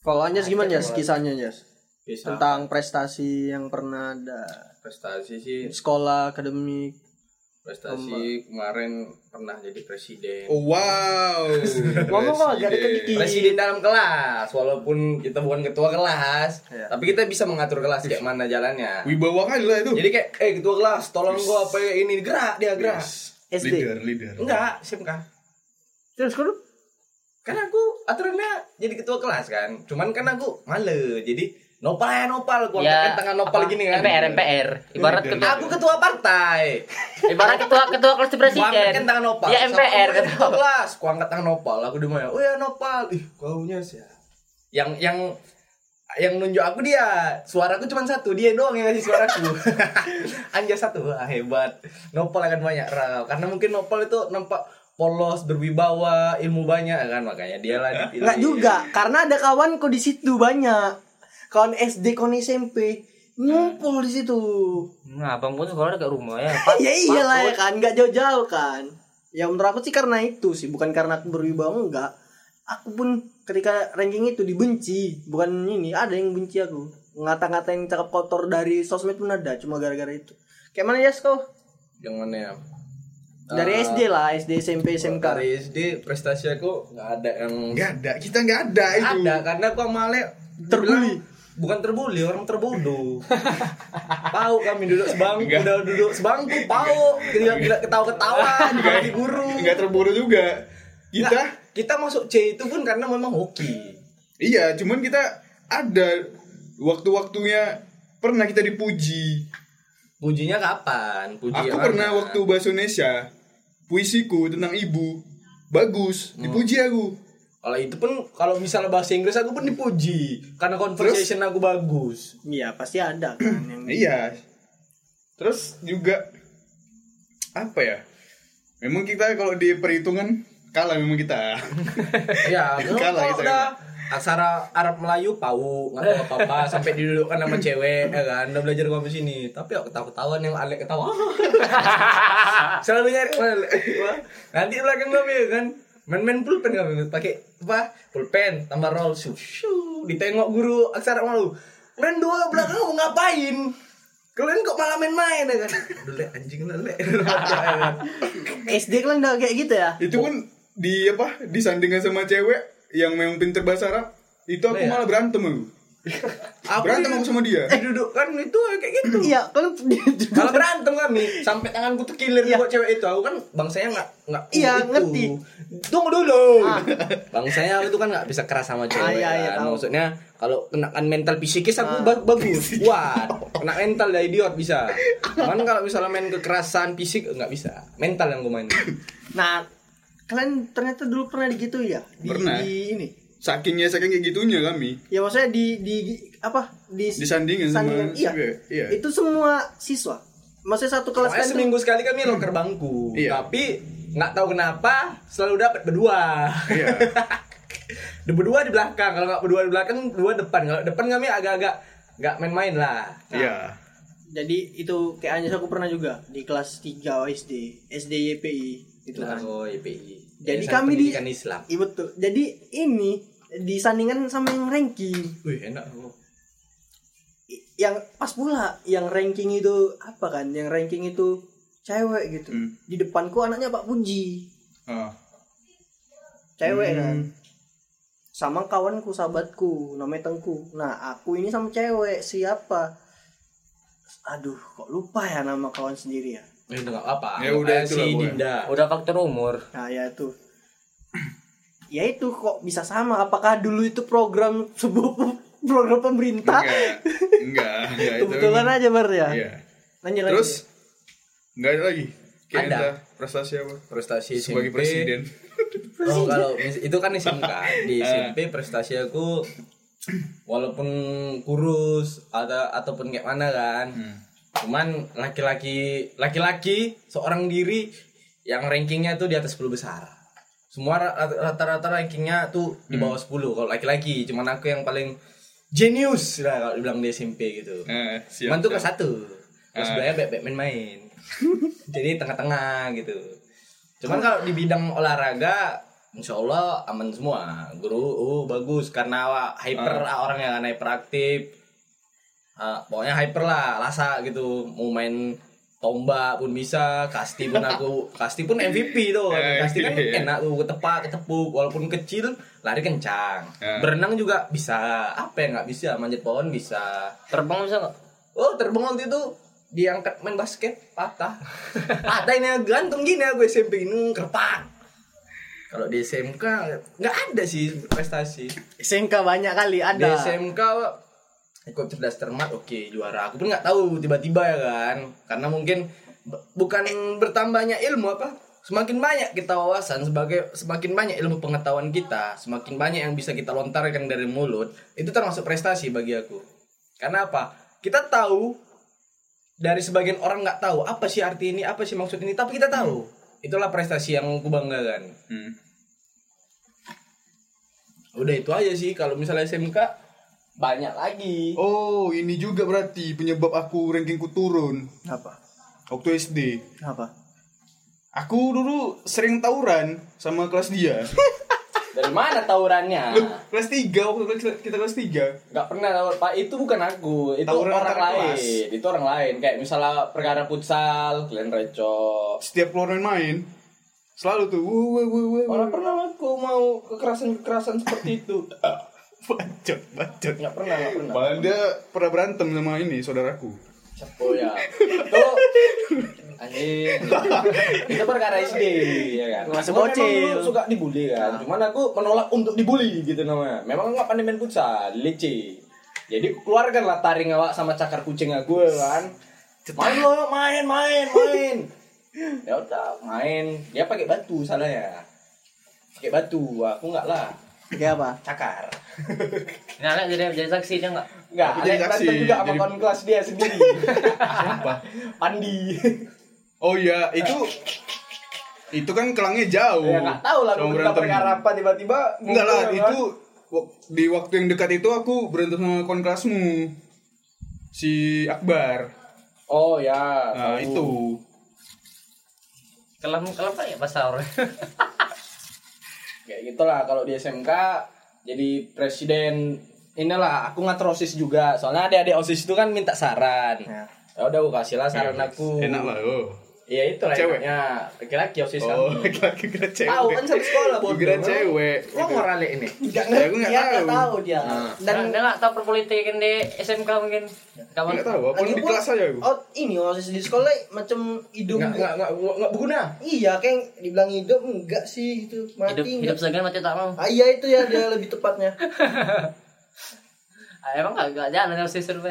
Kalau Anjas gimana Jas kisahnya Jas? bisa Tentang prestasi yang pernah ada prestasi sih sekolah akademik. prestasi kemarin pernah jadi presiden Oh, wow. Ngomong kok deket dikit. presiden dalam kelas walaupun kita bukan ketua kelas Iya. tapi kita bisa mengatur kelas kayak mana jalannya Wibawa kali lah itu. jadi kayak eh ketua kelas tolong gua apa ya ini gerak dia gerak SD. Leader, leader. enggak SMK Terus kan kan aku aturannya jadi ketua kelas kan. Cuman kan aku male jadi nopal ya nopal gua Ya, tangan nopal apa, gini kan. MPR MPR. Ibarat Leader. ketua aku ketua partai. Ibarat ketua ketua kelas Gua presiden. angkatkan tangan nopal. Ya MPR gua ketua ketua. kelas. gua angkat tangan nopal. Aku di mana? Oh ya nopal. Ih kaunya sih yang yang yang nunjuk aku dia suaraku cuma satu. Dia doang yang ngasih suaraku. Anjas satu. Wah hebat. Nopal akan banyak. Ral. karena mungkin nopal itu nampak polos berwibawa ilmu banyak kan makanya dia lah dipilih Enggak juga, karena ada kawanku di situ banyak. Kawan SD, kawan SMP ngumpul di situ. Nah, abang pun sekolah dekat rumah ya. ya iyalah ya kan, nggak jauh-jauh kan. Ya menurut aku sih karena itu sih, bukan karena aku berwibawa enggak. Aku pun ketika ranking itu dibenci, bukan ini, ada yang benci aku. Ngata-ngatain cakap kotor dari sosmed pun ada, cuma gara-gara itu. Kayak mana ya kau? yang mana ya Dari Ah, SD lah, SD, SMP, SMK. dari SD prestasi aku nggak ada yang Enggak ada, kita enggak ada itu. ada karena aku Terbully. dibilang- bukan terbully orang terbodoh pau kami duduk sebangku udah duduk sebangku pau tidak tidak ketawa ketawa di guru Enggak terburu juga. Kita Nggak, kita masuk C itu pun karena memang hoki iya, cuman kita ada waktu-waktunya pernah kita dipuji. pujinya kapan puji Aku pernah mana? waktu bahasa Indonesia puisiku tentang ibu bagus, dipuji aku. kalau itu pun kalau misalnya bahasa Inggris aku pun dipuji karena conversation aku bagus Iya, pasti ada kan yang Iya. Terus juga apa ya? Memang kita kalau di perhitungan kalah memang kita. ya Kalah kita udah aksara Arab Melayu pau. Nggak tahu apa apa sampai didudukkan sama cewek ya kan? Udah belajar ngomong sini. Tapi aku ketawa ketahuan yang Alek ketawa. Selalu nyari nanti belakang kami ya kan? Main-main pulpen kami pakai apa? Pulpen tambah roll. Shu ditengok guru aksara Melayu. Kalian dua belakang mau ngapain? Kalian kok malah main-main ya kan? Lek anjing lah lek. SD kalian udah kayak gitu ya? Itu pun di apa? Disandingkan sama cewek yang memang pinter bahasa Arab. Itu aku ya? malah berantem aku. berantem aku sama dia. didudukkan itu kayak gitu iya kalian Malah berantem kami sampai tanganku terkilir Iya. buat cewek itu. Aku kan bangsanya nggak nggak Iya, itu. ngerti. Tunggu dulu. Ah. Bangsanya itu kan nggak bisa keras sama cewek. Ah, iya, iya, kan. tahu. Maksudnya kalau kenakan mental psikis aku Ah. ba- bagus. Wah, kena mental ya idiot bisa. Cuman kalau misalnya main kekerasan fisik nggak bisa. Mental yang gue main. nah kalian ternyata dulu pernah digitu ya di, Pernah. di ini Sakingnya saking kayak gitunya kami. ya maksudnya di di apa di Disandingin sama sandingan. iya. cewek, iya. itu semua siswa maksudnya satu kelas kan seminggu sekali kami loker bangku. Iya. Tapi nggak tahu kenapa selalu dapat berdua. Iya. Di berdua di belakang, kalau nggak berdua di belakang, dua depan. Kalau depan kami agak-agak nggak main-main lah. Iya. jadi itu kayak Anjas aku pernah juga di kelas 3 SD SD YPI itu kan Oh, YPI. Jadi Yayasan kami di- Pendidikan Islam. iya betul jadi ini disandingkan sama yang ranking Wih, enak. Oh. I- yang pas pula yang ranking itu apa kan yang ranking itu cewek gitu Hmm. di depanku anaknya Pak Puji Ah. cewek Hmm. kan sama kawanku sahabatku namanya Tengku nah aku ini sama cewek siapa aduh kok lupa ya nama kawan sendiri ya Eh, itu nggak apa. Ya udah, si itulah, Bu. Dinda. Udah faktor umur. nah ya itu ya itu kok bisa sama apakah dulu itu program sebuah program pemerintah Enggak. Enggak, enggak itu. kebetulan aja bar ya Iya. lanjut lanjut. Terus enggak ada lagi. Kayak Ada. ada prestasi apa? Prestasi Sebagai SMP. presiden. Oh, kalau itu kan SMK. Di Eh. SMP prestasi aku walaupun kurus ada ataupun kayak mana kan. Hmm. Cuman laki-laki laki-laki seorang diri yang rankingnya tuh di atas 10 besar. Semua ra- rata-rata rankingnya tuh di bawah 10 kalau laki-laki. Cuman aku yang paling genius lah kalau dibilang di SMP gitu. Eh, siap. Cuman tuh kelas satu. Ah. dua ya bebek main-main. Jadi tengah-tengah gitu. Cuman kalau di bidang olahraga, insya Allah aman semua. Guru, oh bagus karena hyper orangnya kan hyperaktif. Ah, pokoknya hyper lah, lasa gitu. Mau main tombak pun bisa, kasti pun aku, kasti pun MVP tuh. Eh, Kasti kan iya. enak tuh, ketepak, ketepuk, walaupun kecil, lari kencang. Eh. Berenang juga bisa. Apa yang nggak bisa? Manjat pohon bisa. Terbang bisa nggak? Oh terbang waktu itu diangkat main basket patah patah ini gantung gini aku SMP ini kerpak kalau di SMK nggak ada sih prestasi SMK banyak kali di ada SMK ikut cerdas cermat oke juara. Aku pun nggak tahu tiba-tiba ya kan. Karena mungkin bukan bertambahnya ilmu apa semakin banyak kita wawasan sebagai semakin banyak ilmu pengetahuan kita semakin banyak yang bisa kita lontarkan dari mulut itu termasuk prestasi bagi aku. Karena apa? Kita tahu dari sebagian orang nggak tahu apa sih arti ini apa sih maksud ini tapi kita tahu. Itulah prestasi yang aku banggakan. Hmm. udah itu aja sih kalau misalnya SMK banyak lagi Oh, ini juga berarti penyebab aku rankingku turun apa waktu SD. apa Aku dulu sering tawuran sama kelas dia. dari mana tawurannya Loh, kelas 3 waktu kelas- kita kelas 3. nggak pernah tawur pak itu bukan aku itu Tawuran orang lain kelas. itu orang lain kayak misalnya perkara futsal kalian recok Setiap keluar main selalu tuh wuh wuh wuh wuh. Mana pernah aku mau kekerasan kekerasan seperti itu Bacot, bacot. nggak pernah nggak pernah. Padahal dia pernah berantem sama ini saudaraku. Cepo ya? Itu anjing. Itu perkara SD ya kan? Masih bocil. memang dulu suka dibully kan? Cuman aku menolak untuk dibully gitu namanya. Memang nggak pandai main futsal leceh. Jadi aku keluarkan lah taring awak sama cakar kucing aku ya kan? Main lo main main main. Ya udah main. Dia pakai batu salahnya. Pakai batu aku nggak lah. Kayak apa? Cakar Anak jadi jadi saksi dia nggak? Enggak, Alek jadi saksi, berantem juga sama jadi- kawan kelas dia sendiri. Siapa? Pandi. Oh iya, itu itu kan kelangnya jauh. ya enggak tahu lah berantem. perkara apa tiba-tiba Enggak lah, ya itu di waktu yang dekat itu aku berantem sama kawan kelasmu si Akbar Oh ya. nah tahu. itu Kelam kelam apa ya bahasa orang? Kayak gitulah kalau di SMK jadi presiden inilah aku ngatur OSIS juga. Soalnya adik-adik OSIS itu kan minta saran. Ya. Ya udah aku kasih lah saran aku. enak lah oh Iya itu lah Cewek? enaknya. Laki-laki OSIS kan. oh laki-laki kira cewek Tahu kan satu sekolah bodoh. kira cewek Lo ngorale ini. Enggak Ya, aku nggak dia tahu. tahu dia. Nah. Dan dia nggak tahu perpolitikan di SMK mungkin. Kawan. nggak tahu apa di kelas aja aku Oh, ini osis di sekolah macam hidup. Enggak enggak enggak enggak berguna. Iya, kayak dibilang hidup enggak sih itu mati Hidup enggak. hidup segan mati tak mau. Ah, iya itu ya dia lebih tepatnya. Ah, emang nggak nggak jalan sisir be.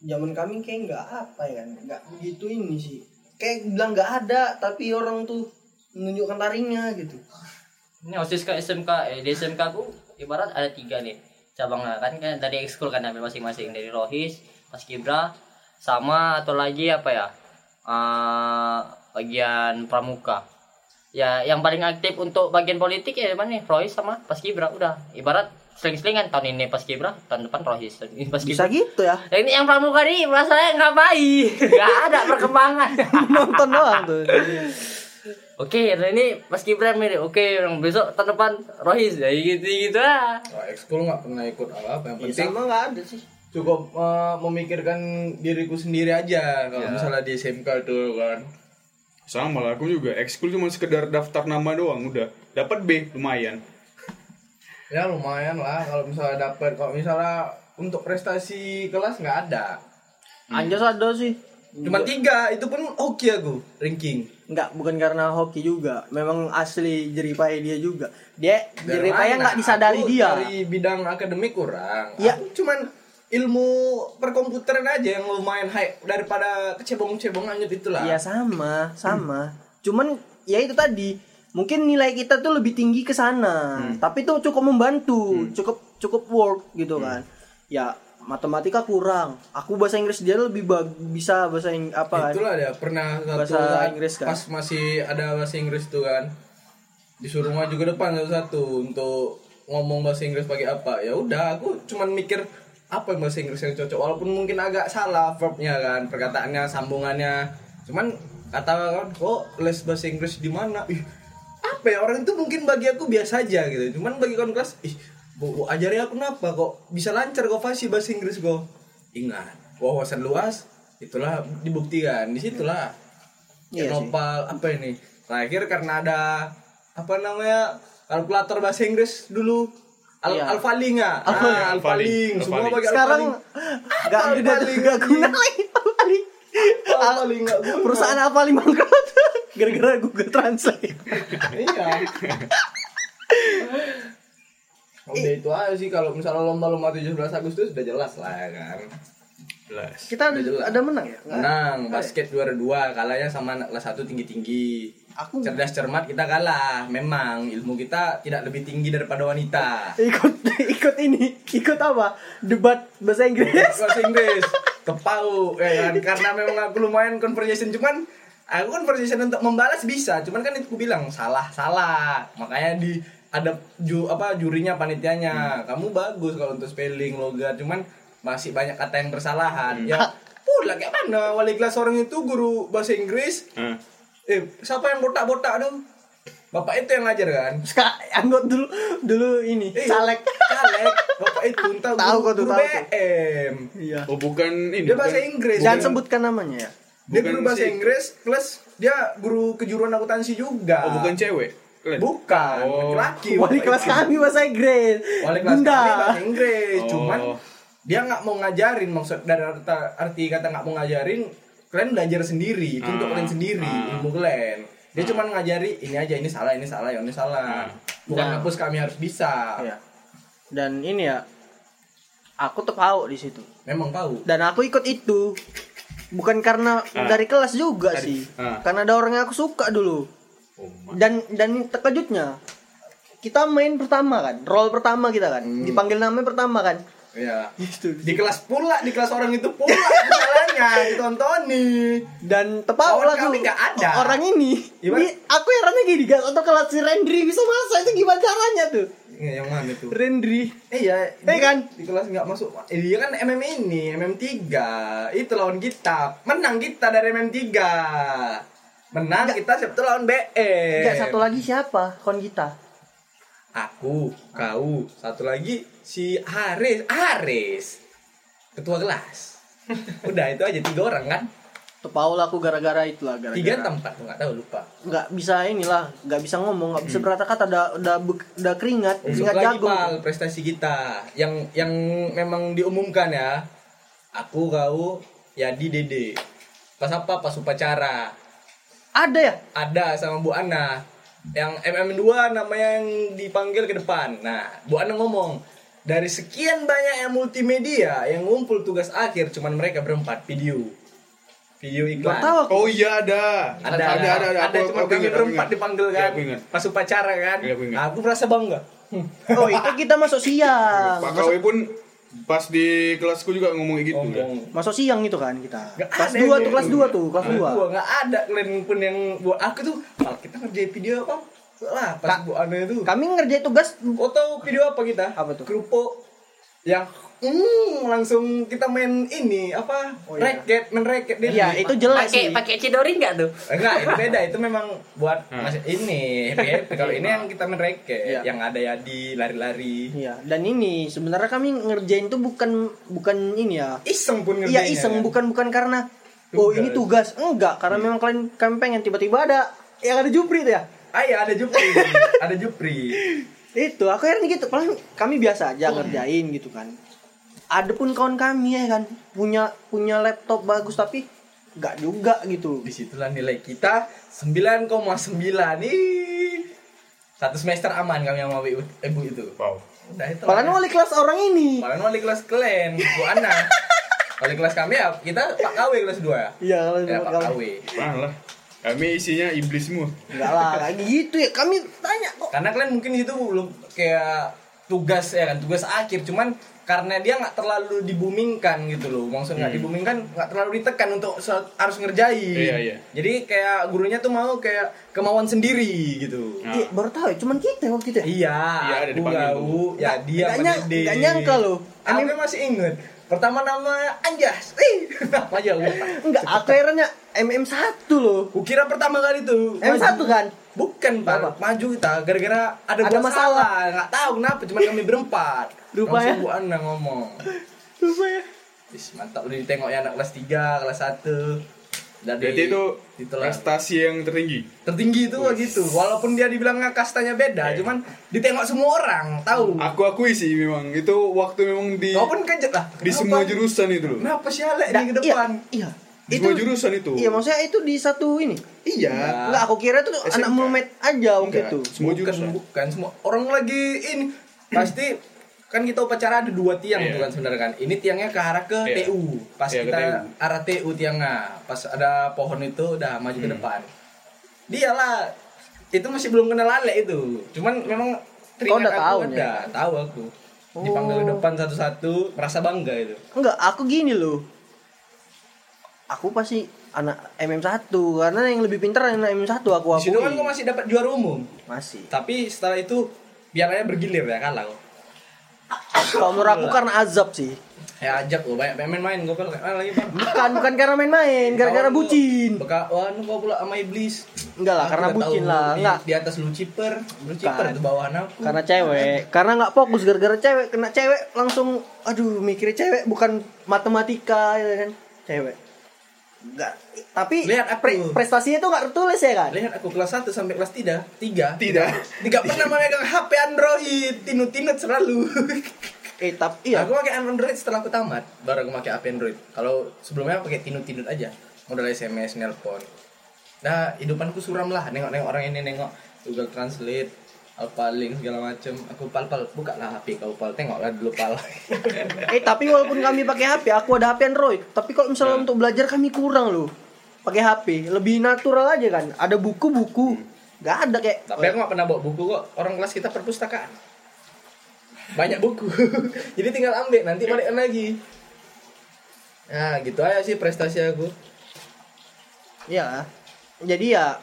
Zaman kami kayak enggak apa ya kan, enggak begitu ini sih. Kayak bilang enggak ada, tapi orang tuh menunjukkan taringnya gitu. Ini osis ke SMK, eh di SMK aku ibarat ada tiga nih. Cabangnya kan kan dari ekskul kan ambil masing-masing. Dari rohis, paskibra, sama atau lagi apa ya? Eh bagian pramuka. Ya yang paling aktif untuk bagian politik ya mana nih? Rohis sama paskibra udah. Ibarat seling-selingan tahun ini paskibra tahun depan rohis ini Bisa paskibra. gitu ya. Yang ini yang pramuka nih masalahnya ngapain? Gak ada perkembangan. Nonton doang tuh. Oke, nah ini Mas Gibran mirip. Oke, yang besok tahun depan Rohis ya gitu gitu lah. Wah, ekskul nggak pernah ikut apa-apa. Yang Ya, penting sama enggak ada sih. cukup eh, memikirkan diriku sendiri aja kalau misalnya di SMK tuh kan. sama lah aku juga ekskul cuma sekedar daftar nama doang udah dapat B lumayan Ya lumayan lah kalau misalnya dapat kalau misalnya untuk prestasi kelas nggak ada. Anjas ada sih. Cuma tiga itu pun hoki aku ranking. Enggak, bukan karena hoki juga. Memang asli jeripai dia juga. Dia mana? enggak disadari Aku dia. Dari bidang akademik kurang. Ya. Aku cuman ilmu perkomputeran aja yang lumayan high daripada kecebong-cebong anyut itulah. Iya sama, sama. Cuman ya itu tadi, mungkin nilai kita tuh lebih tinggi ke sana. Tapi itu cukup membantu, cukup cukup work gitu kan. Ya matematika kurang. Aku bahasa Inggris dia lebih bag- bisa bahasa Ing- apa kan? Itulah dia pernah satu Bahasa saat Inggris kan? pas masih ada bahasa Inggris tuh kan. Disuruh maju ke depan satu-satu untuk ngomong bahasa Inggris pakai apa. Ya udah aku cuman mikir apa yang bahasa Inggris yang cocok walaupun mungkin agak salah verbnya kan, perkataannya, sambungannya. Cuman kata kan kok les bahasa Inggris di mana? Ih, apa ya orang itu mungkin bagi aku biasa aja gitu. Cuman bagi kawan kelas, ih, bu, bu ajari aku kenapa kok bisa lancar kok fasih bahasa Inggris kok. Ingat, wawasan luas itulah dibuktikan di situlah Iya ya, sih. nopal apa ini terakhir karena ada apa namanya kalkulator bahasa Inggris dulu Al Iya. Alfalinga Alfaling. ah, Alfaling semua Alfaling. pakai Sekarang Alfaling. enggak Apa gak, Alfaling? gak guna lagi Alfaling. Perusahaan Alfaling bangkrut gara-gara Google Translate. iya. Udah itu aja sih kalau misalnya lomba-lomba 17 Agustus udah jelas lah ya kan. Jelas. Kita ada, Udah jelas. ada menang ya? Menang basket juara dua kalahnya sama anak kelas satu tinggi tinggi Aku- cerdas cermat kita kalah. Memang ilmu kita tidak lebih tinggi daripada wanita. Ikut ikut ini, ikut apa? Debat bahasa Inggris. bahasa Inggris kepau ya kan? Karena memang aku lumayan conversation cuman aku conversation untuk membalas bisa cuman kan itu aku bilang salah salah. Makanya di ada ju apa jurinya panitianya kamu bagus kalau untuk spelling logat cuman masih banyak kata yang bersalahan. Ya pula kayak mana? Wali kelas orang itu guru bahasa Inggris. Hah. eh siapa yang botak-botak dong bapak itu yang ngajar kan Ska, anggot dulu dulu ini, Eh, caleg. caleg bapak itu entah Tahu guru, kok tuh, guru tahu tuh. BM Iya. oh bukan ini dia bukan- bahasa Inggris Jangan sebutkan namanya ya. Dia Bukan guru bahasa sih. Inggris plus dia guru kejuruan akuntansi juga. oh bukan cewek Kalian? Bukan, Oh. laki-laki. Wali kelas kami bahasa Inggris. Wali kelas Bunda. kami bahasa Inggris. Oh. Cuman dia nggak mau ngajarin maksud dari arti, arti kata nggak mau ngajarin kalian belajar sendiri itu untuk Ah. kalian sendiri Ah. ilmu kalian dia cuma ngajari ini aja ini salah ini salah ya ini salah bukan Nah. hapus kami harus bisa Iya. Dan ini ya aku tuh tahu di situ. memang tahu Dan aku ikut itu bukan karena Ah. dari kelas juga Dari- sih. ah. Karena ada orang yang aku suka dulu. oh, Dan dan terkejutnya kita main pertama kan, roll pertama kita kan, Hmm. dipanggil namanya pertama kan. Ya Gitu. di kelas pula di kelas orang itu pula masalahnya ditontoni Dan tepat lah tuh kami nggak ada. orang ini. Gimana? Ini- aku herannya gini guys, atau kelas si Rendri bisa masak itu gimana caranya tuh? Nggak, yang mana tuh Rendri. Eh iya, Eh, kan? di kelas nggak masuk. Eh, dia kan MM ini, MM3. Itu lawan kita. Menang kita dari MM3. Menang kita Sabtu lawan BE. Enggak satu lagi siapa? Kon kita. Aku, kau, satu lagi si Haris. Haris. Ketua kelas. Udah itu aja tiga orang kan? Tuh Paul aku gara-gara itulah gara-gara. Tiga atau empat, nggak tahu lupa. nggak bisa inilah, nggak bisa ngomong, nggak bisa berkata-kata, udah udah udah keringat, Untuk keringat lagi jagung. pal prestasi kita yang yang memang diumumkan ya. Aku, kau, Yadi, Dede. Pas apa? Pas upacara. Ada ya? ada sama Bu Ana yang MM2 namanya yang dipanggil ke depan nah Bu Ana ngomong dari sekian banyak yang multimedia yang ngumpul tugas akhir cuman mereka berempat video video iklan tahu aku. Oh iya ada. ada ada ada. ada. ada Aku- cuma kami berempat ingat. dipanggil Iya, kan ingat. pas upacara kan Iya, aku ingat. aku merasa bangga Oh itu kita masuk siang. Pak KW pun pas di kelasku juga ngomong kayak gitu. ngomong masuk siang itu kan kita. Nggak Kelas ada 2 yang tuh, kelas 2 tuh, kelas 2. Gua nggak ada kalian pun yang buat aku tuh "Pal, kita ngerjain video apa lah pas Bu Ana itu Kami ngerjain tugas Kau tahu video apa kita? Apa tuh? Kerupuk yang hmm, langsung kita main ini apa? Oh, iya. Main racket dia. Iya, itu jelas Pakai sih. pakai cidori enggak tuh? Enggak, itu beda. Itu memang buat masih ini happy. Kalau ini yang kita main racket, Iya. yang ada ya di lari-lari. Iya, dan ini sebenarnya kami ngerjain tuh bukan bukan ini ya. Iseng pun Iya ngerjainnya, iseng kan? bukan bukan karena oh Tugas. ini tugas enggak karena memang kalian kami pengen tiba-tiba ada yang ada Jupri tuh ya Ah iya, ada Jupri. ada Jupri. itu aku heran gitu paling kami biasa aja ngerjain gitu kan ada pun kawan kami ya kan punya punya laptop bagus tapi nggak juga gitu Di situlah nilai kita 9,9 nih. Satu semester aman kami sama ibu, ibu itu. Wow. Udah itu. Padahal wali kelas orang ini Malah wali kelas kalian, Bu Ana. wali kelas kami ya, kita Pak KW kelas 2 ya. iya kalau Ya, Pak KW. Malah. Kami isinya iblis semua. enggak lah kayak gitu ya kami tanya kok Karena kalian mungkin itu belum kayak tugas ya kan, tugas akhir. Cuman karena dia nggak terlalu dibumingkan gitu loh. Maksudnya nggak dibumingkan, nggak terlalu ditekan untuk harus ngerjain. Iya, iya. Jadi kayak gurunya tuh mau kayak kemauan sendiri gitu. Nah. Iya, baru tahu ya cuman kita waktu itu ya Iya, Iya, ada tahu. Ya dia nggak nyangka loh. Aku masih inget. Pertama nama Anjas. Ih, apa aja lupa. enggak aku herannya MM1 loh Kukira pertama kali tuh. MM1 kan Bukan, Pak. Apa? Maju kita gara-gara ada, Ada masalah. salah. Nggak tahu kenapa, cuma kami berempat. Rupanya. Langsung Bu Ana ngomong. Rupanya Wis, mantap udah ditengok ya anak kelas 3, kelas 1. Dari Berarti itu itulah. prestasi yang tertinggi. tertinggi itu gitu. Walaupun dia dibilang kastanya beda, Iya. cuman ditengok semua orang, tahu. Aku akui sih memang itu waktu memang di Kau pun kejet lah. di semua jurusan itu loh. Kenapa sih Alek Nggak, di ke depan? Iya, iya. Di semua jurusan itu. Iya, maksudnya itu di satu ini. Iya. Enggak, aku kira itu SMK. anak mulmet aja waktu itu. Semua bukan, jurusan. bukan semua orang lagi ini pasti kan kita upacara ada dua tiang Iya. tuh kan sebenarnya kan. Ini tiangnya ke arah ke Iya. TU. Pas Iya, ke kita TU. arah TU tiangnya, pas ada pohon itu udah maju Hmm. ke depan. Dialah itu masih belum kenal Alek itu. Cuman memang Kau udah tahu aku nih? ada, tahu aku. Dipanggil ke Oh. depan satu-satu, merasa bangga itu. Enggak, aku gini loh. Aku pasti anak MM1 karena yang lebih pintar anak MM1 aku Di situ kan kau masih dapat juara umum. Masih. Tapi setelah itu pialanya bergilir ya kalah kau. Kalau menurut aku karena azab sih. Ya ajak lo banyak main-main gue kayak lagi bang. Bukan bukan karena main-main, gara-gara bucin. Beka, wah nu pula sama iblis. Enggak lah, karena bucin lah. Enggak. di atas lu ciper, lu ciper Bukan. itu bawahan aku. Karena cewek, karena nggak fokus gara-gara cewek, kena cewek langsung aduh mikirnya cewek bukan matematika ya kan. Cewek. Enggak. Tapi Lihat aku. pre- prestasinya tuh nggak tertulis ya kan? Lihat aku kelas 1 sampai kelas 3, 3. Tidak. Tidak pernah memegang HP Android, tinut-tinut selalu. Eh tapi iya. Aku pakai Android setelah aku tamat, baru aku pakai HP Android. Kalau sebelumnya aku pakai tinut-tinut aja, modal SMS, nelpon. Nah, hidupanku suram lah, nengok-nengok orang ini nengok Google Translate, Alpha Link segala macem. Aku pal-pal, buka lah HP kau pal, tengoklah dulu pal. Eh tapi walaupun kami pakai HP, aku ada HP Android. Tapi kalau misalnya untuk belajar kami kurang loh. Pakai HP, lebih natural aja kan. Ada buku-buku. Gak ada kayak Tapi aku gak pernah bawa buku kok. Orang kelas kita perpustakaan. Banyak buku. Jadi tinggal ambil, nanti balikkan lagi. Nah, gitu aja sih prestasi aku. ya. Jadi ya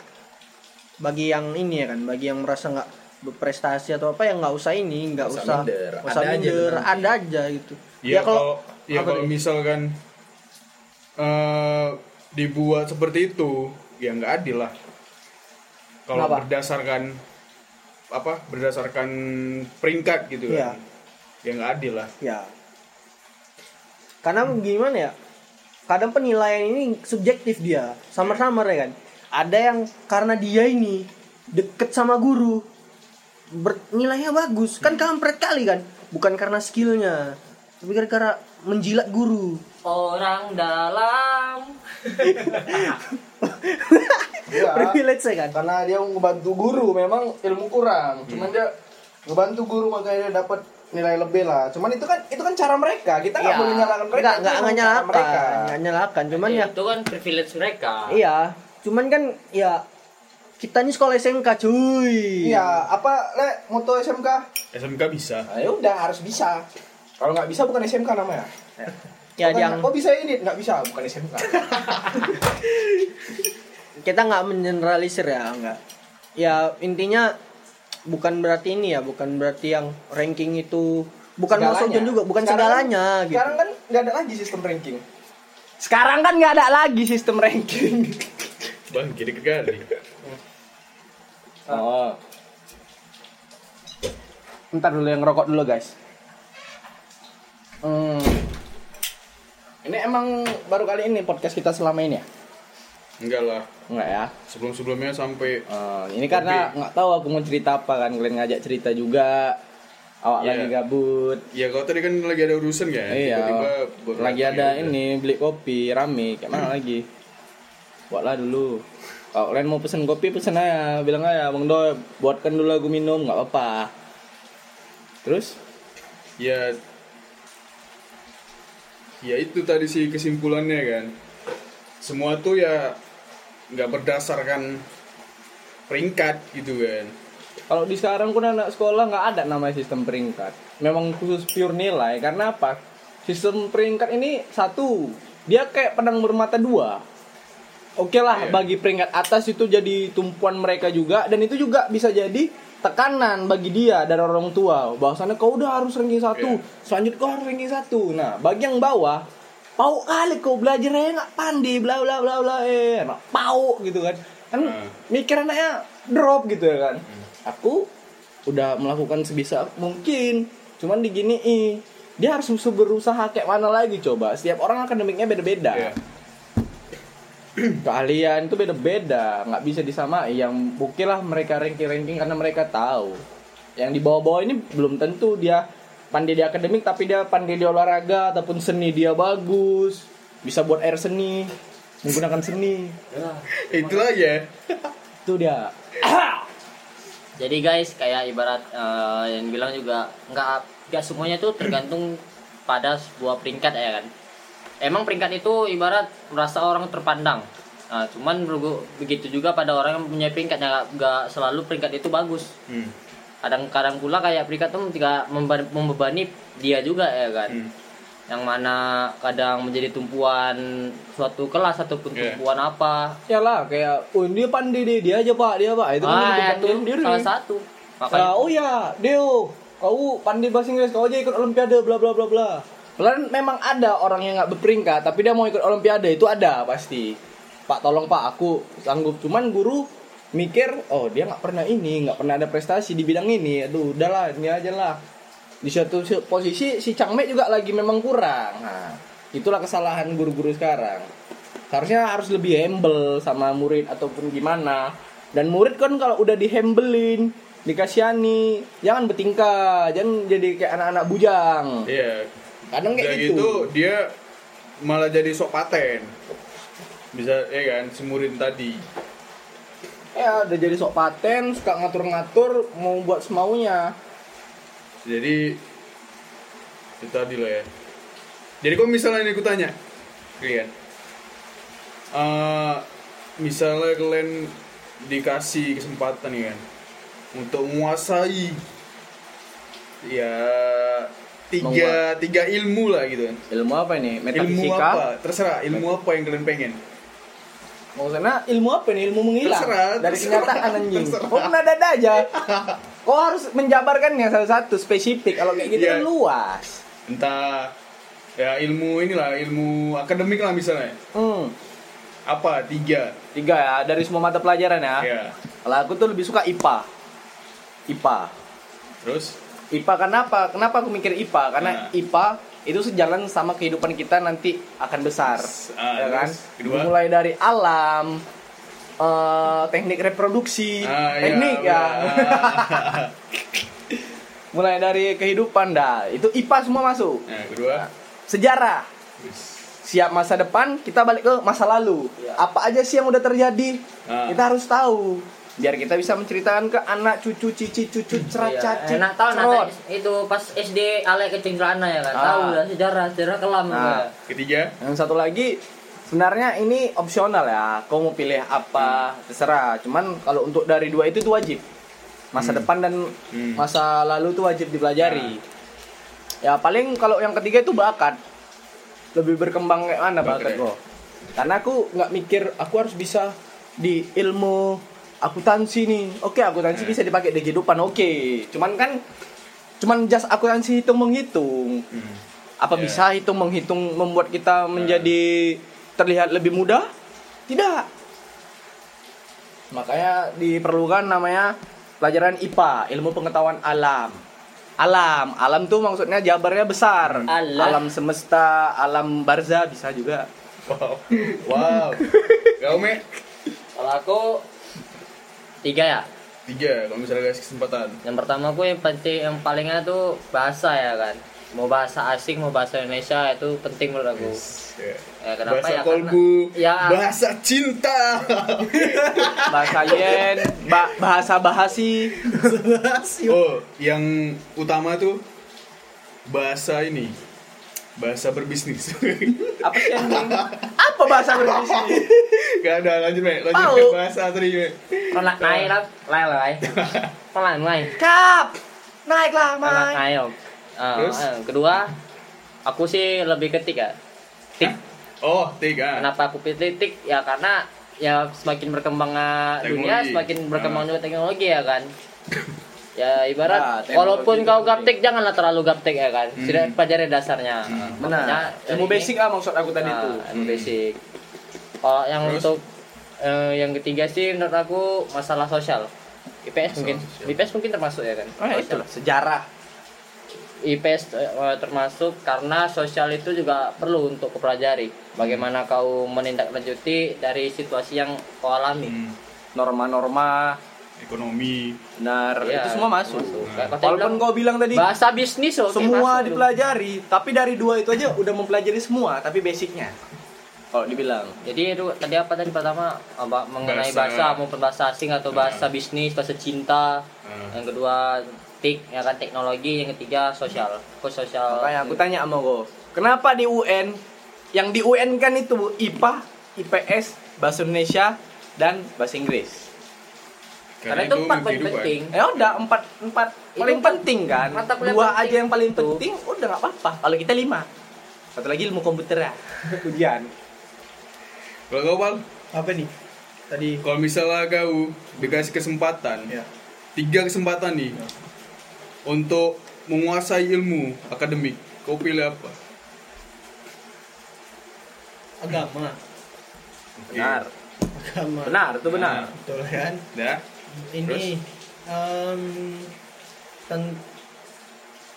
bagi yang ini ya kan, bagi yang merasa nggak berprestasi atau apa ya nggak usah ini nggak usah usah minder. usah Ada aja minder nanti. ada aja gitu Ya, kalau ya kalau nih? misalkan eh dibuat seperti itu ya nggak adil lah. Kalau berdasarkan apa? Berdasarkan peringkat gitu Iya. kan. Ya nggak adil lah. ya karena gimana ya kadang penilaian ini subjektif dia samar-samar ya kan ada yang karena dia ini deket sama guru ber- nilainya bagus. Kan kampret kali kan? Bukan karena skillnya tapi gara-gara menjilat guru. Orang dalam. Iya. privilege ya kan? Karena dia ngebantu guru memang ilmu kurang. Cuman dia ngebantu guru makanya dia dapat nilai lebih lah. Cuman itu kan itu kan cara mereka. Kita nggak Iya. boleh nyalakan mereka nggak nggak nyalakan mereka. Nggak nyalakan cuman ya. itu kan privilege mereka. Iya. Cuman kan ya kita ini sekolah SMK cuy. Iya apa le moto SMK SMK bisa. nah, ya udah harus bisa. Kalau nggak bisa bukan SMK namanya. Ya Bukan, yang kok bisa ini. Nggak bisa bukan SMK kita nggak mengeneralisir ya nggak. Ya intinya bukan berarti ini ya bukan berarti yang ranking itu bukan sojon juga bukan Sekarang- segalanya gitu. sekarang kan nggak ada lagi sistem ranking. Sekarang kan nggak ada lagi sistem ranking. Bang, kiri ke kali. Oh. Ntar dulu yang ngerokok dulu guys. Hmm. Ini emang baru kali ini podcast kita selama ini ya? Enggak lah. Enggak ya. Sebelum-sebelumnya sampai Eh, ini karena nggak tahu aku mau cerita apa kan kalian ngajak cerita juga. Awak Iya. lagi gabut. ya kau tadi kan lagi ada urusan kan? iya. Tiba-tiba lagi ada ya ini beli kopi rame kayak mana lagi? Buatlah dulu. Kalau kalian mau pesen kopi pesen aja, bilang aja Bang Doi buatkan dulu aku minum nggak apa-apa. Terus? ya ya itu tadi sih kesimpulannya kan semua tuh ya nggak berdasarkan peringkat gitu kan Kalau di sekarang pun anak sekolah nggak ada namanya sistem peringkat. Memang khusus pure nilai. Karena apa? Sistem peringkat ini satu, dia kayak pedang bermata dua. Oke lah, Iya. bagi peringkat atas itu jadi tumpuan mereka juga dan itu juga bisa jadi tekanan bagi dia dari orang tua. Bahwasannya kau udah harus ranking satu, Iya. selanjutnya kau harus ranking satu. Nah, bagi yang bawah, pau kali kau belajarnya nggak pandai, bla bla bla bla, eh, pau gitu kan. Kan Hmm. mikir anaknya drop gitu ya kan. Aku udah melakukan sebisa mungkin, cuman diginiin. Dia harus berusaha kayak mana lagi coba. Setiap orang akademiknya beda-beda Iya. keahlian itu beda-beda nggak bisa disamai yang bukti lah mereka ranking-ranking karena mereka tahu. Yang di bawah-bawah ini belum tentu dia pandai di akademik tapi dia pandai di olahraga ataupun seni dia bagus. Bisa buat air seni menggunakan seni. Itu aja itu dia. Jadi guys, kayak ibarat eh, yang bilang juga nggak nggak semuanya tuh tergantung pada sebuah peringkat ya kan. Emang peringkat itu ibarat merasa orang terpandang. Nah, cuman begitu juga pada orang yang punya peringkat nggak nggak selalu peringkat itu bagus. Hmm. Kadang-kadang pula kayak peringkat itu tidak membebani dia juga ya kan. Hmm. Yang mana kadang menjadi tumpuan suatu kelas ataupun Iya. tumpuan apa. ya lah kayak oh dia pandai deh dia aja pak dia pak itu kan Ah, bukan itu diri. salah satu. Ah, Makanya oh ya, Deo, kau pandai bahasa Inggris, kau aja ikut Olimpiade, bla bla bla bla. Pelan memang ada orang yang nggak berperingkat, tapi dia mau ikut Olimpiade itu ada pasti. Pak tolong pak, aku sanggup. Cuman guru mikir, oh dia nggak pernah ini, nggak pernah ada prestasi di bidang ini. Aduh, udahlah ini aja lah. Di suatu si- posisi si Changme juga lagi memang kurang. Nah, itulah kesalahan guru-guru sekarang. Seharusnya harus lebih humble sama murid ataupun gimana. Dan murid kan kalau udah dihembelin, dikasihani, jangan bertingkah, jangan jadi kayak anak-anak bujang. iya Kadang kayak gitu gitu. dia malah jadi sok paten bisa ya kan semurin tadi Ya, udah jadi sok paten, suka ngatur-ngatur, mau buat semaunya. jadi itu tadi lah ya jadi kok misalnya ini aku tanya kalian Eh, misalnya kalian dikasih kesempatan nih kan untuk menguasai ya tiga tiga ilmu lah gitu kan Ilmu apa ini? ilmu Metafisika? apa terserah ilmu apa yang kalian pengen Maksudnya ilmu apa nih? Ilmu menghilang Terserah, dari terserah, kenyataan anjing. Oh, dada aja. Kok harus menjabarkannya satu-satu spesifik kalau kayak gitu kan luas. Entah ya ilmu inilah ilmu akademik lah misalnya. Hmm. Apa tiga? Tiga ya dari semua mata pelajaran ya. Ya. Kalau aku tuh lebih suka IPA. IPA. Terus? IPA kenapa? Kenapa aku mikir IPA? Karena Nah. IPA itu sejalan sama kehidupan kita nanti akan besar, Ah, ya kan? kedua? Mulai dari alam, eh, teknik reproduksi, iya, teknik ya. udah. Mulai dari kehidupan dah, itu IPA semua masuk. Nah, kedua. Sejarah, siap masa depan, kita balik ke masa lalu. Apa aja sih yang udah terjadi? Ah. Kita harus tahu. Biar kita bisa menceritakan ke anak, cucu, cici, cucu, cerat, cacit, Enak tahu nah itu pas SD ale kecenderaan ya kan. Ah. Tahu lah sejarah, sejarah kelam Nah. ya. Ketiga. Yang satu lagi sebenarnya ini opsional ya. Kau mau pilih apa terserah. Cuman kalau untuk dari dua itu tuh wajib. Masa depan dan Hmm. masa lalu tuh wajib dipelajari. Ya paling kalau yang ketiga itu bakat. Lebih berkembang kayak mana Bakat bakat ya? kok. Karena aku nggak mikir aku harus bisa di ilmu akuntansi nih. Oke, akuntansi Hmm. bisa dipakai di kehidupan. Oke. Cuman kan cuman just akuntansi hitung menghitung Hmm. apa Ya. bisa hitung menghitung membuat kita menjadi terlihat lebih mudah? Tidak. Makanya diperlukan namanya pelajaran IPA, ilmu pengetahuan alam. Alam, alam tuh maksudnya jabarnya besar. Allah. Alam semesta, alam barza bisa juga. Wow. Wow. Kau me? Kalau aku tiga ya. Tiga. Kalau misalnya kasih kesempatan. Yang pertama aku yang penting yang palingnya tuh bahasa ya kan. Mau bahasa asing mau bahasa Indonesia itu penting menurut aku. Ya. Ya, kenapa bahasa ya? kolbu. Karena- ya. Bahasa cinta. Bahasa yen, ba- bahasa bahasi. oh, yang utama tuh bahasa ini. Bahasa berbisnis. Apa sih yang Apa bahasa berbisnis? Gak ada lanjut me. Lanjut ke bahasa tadi me. Kalau naik lah, naik lah. Pelan naik. Kap. Naiklah, Pelan Mai. naik. Ah, Terus? ah, kedua, aku sih lebih ketik ya. Tik. Oh, tiga. Kenapa aku pilih tik? Ya karena ya semakin berkembangnya dunia, Teknologi. semakin berkembang Ah. juga teknologi ya kan. Ya ibarat Nah, walaupun itu kau gaptek janganlah terlalu gaptek ya kan. Hmm. Sudah pelajari dasarnya. Benar. Makanya Ilmu basic lah maksud aku tadi Nah, tuh. ilmu basic. Kalau yang Terus? untuk eh, yang ketiga sih menurut aku masalah sosial. IPS mungkin. sosial. IPS mungkin termasuk ya kan. Ah, itu lah, sejarah. IPS eh, termasuk karena sosial itu juga perlu untuk kau pelajari. Bagaimana kau menindaklanjuti dari situasi yang kau alami. Hmm. Ekonomi. benar, Iya, itu semua masuk. Kau tadi Walaupun bilang, kau bilang tadi bahasa bisnis oke, semua masuk dipelajari, tapi dari dua itu aja udah mempelajari semua, tapi basicnya. Kalau dibilang. Jadi itu tadi apa tadi pertama apa mengenai Bahasa. bahasa, maupun bahasa asing atau bahasa bisnis, bahasa cinta. Ah. Yang kedua tik ya kan teknologi, yang ketiga sosial. Kok sosial. Makanya aku tanya sama kau, kenapa di UN yang di UN kan itu IPA, IPS, bahasa Indonesia dan bahasa Inggris. Karena itu empat paling penting. Ya udah empat empat Itu paling penting kan. Dua penting aja yang paling penting udah nggak apa-apa. Kalau kita lima. Satu lagi ilmu komputer ya. Ujian. Kalau kau Pal, Apa nih? Tadi kalau misalnya kau dikasih kesempatan, ya. tiga kesempatan nih untuk menguasai ilmu akademik, kau pilih apa? agama. Benar. Agama. Benar, itu benar. Nah. Betul kan? Dah. Ini em ten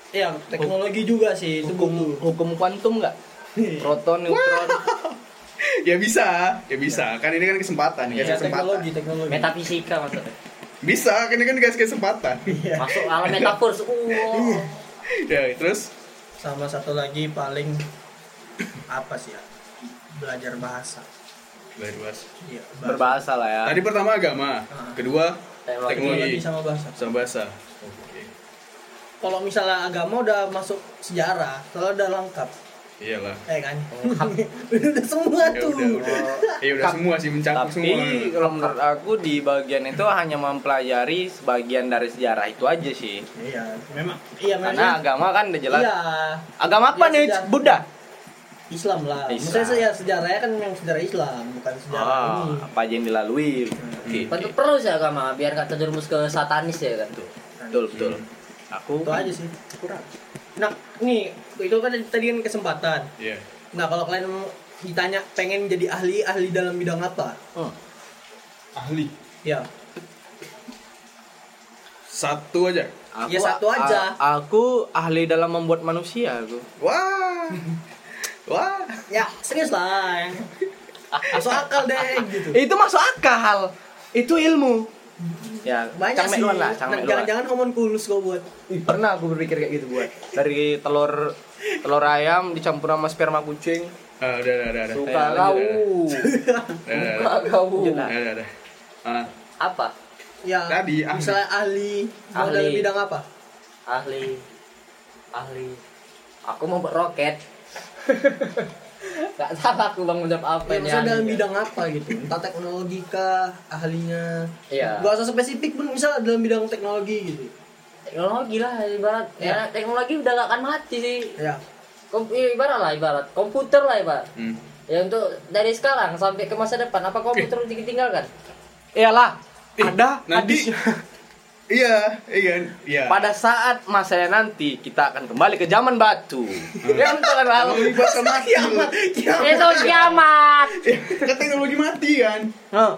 ya teknologi juga sih itu Hukum butuh. hukum kuantum nggak? Proton, neutron. Ya bisa, ya bisa. Kan ini kan kesempatan, Ya, kesempatan. teknologi, teknologi. Metafisika maksudnya. Bisa, kan ini kan dikasih kesempatan. Iya. Masuk alam metaverse. Uh. ya, terus Sama satu lagi paling apa sih ya? Belajar bahasa. Belajar bahasa. Iya, Berbahasa lah ya. Tadi pertama agama, Ah. kedua Teknologi. teknologi Teknologi sama bahasa. sama bahasa. Oke. Kalau misalnya agama udah masuk sejarah, kalau udah lengkap, Iyalah. eh kan? udah semua Ya tuh. udah, udah. Ya udah semua sih mencakup Tapi semua. kalau menurut aku di bagian itu hanya mempelajari sebagian dari sejarah itu aja sih. Iya, memang. Iya, memang. Karena agama kan udah jelas. Iya, Agama apa Iya, nih? sejarah. Buddha. Islam lah. Islam. Maksudnya saya sejarahnya kan yang sejarah Islam, bukan sejarah Ah, ini. apa aja yang dilalui. Oke. Tentu perlu sih agama biar nggak terjerumus ke satanis ya kan. Nah, betul betul aku Itu aja sih. Kurang. Nah, nih itu kan tadi kan kesempatan. Iya. Nah, kalau kalian ditanya pengen jadi ahli, ahli dalam bidang apa? Hmm. Ahli. Ya, Satu aja. Aku, Ya, satu aja. a- aku ahli dalam membuat manusia aku Wah. Wah. ya serius lah. Masuk akal deh gitu. itu masuk akal itu ilmu ya Banyak sih. luan lah. Jangan-jangan homunculus kau buat. Ih, pernah aku berpikir kayak gitu buat dari telur telur ayam dicampur sama sperma kucing Ah, udah, udah, udah, udah. suka kau suka kau Udah, udah, udah. Ah, apa Ya, Tadi, ahli. misalnya ahli, mau Ahli. dalam bidang apa? ahli ahli aku mau buat roket Gak tahu aku bang menjawab apa Ya, ini misalnya dalam bidang apa gitu? Entah teknologi kah, ahlinya. Iya. Gak usah spesifik pun, misalnya dalam bidang teknologi gitu. teknologi lah ibarat ya teknologi udah gak akan mati sih Ya, Kom ya, ibarat lah ibarat komputer lah ibarat Hmm. ya untuk dari sekarang sampai ke masa depan apa komputer ditinggalkan iyalah ada Nanti. Iya, iya? Iya. pada saat masanya nanti kita akan kembali ke zaman batu ya untuk kan lalu Teknologi bakal mati. itu kiamat Kan teknologi mati kan? Hah,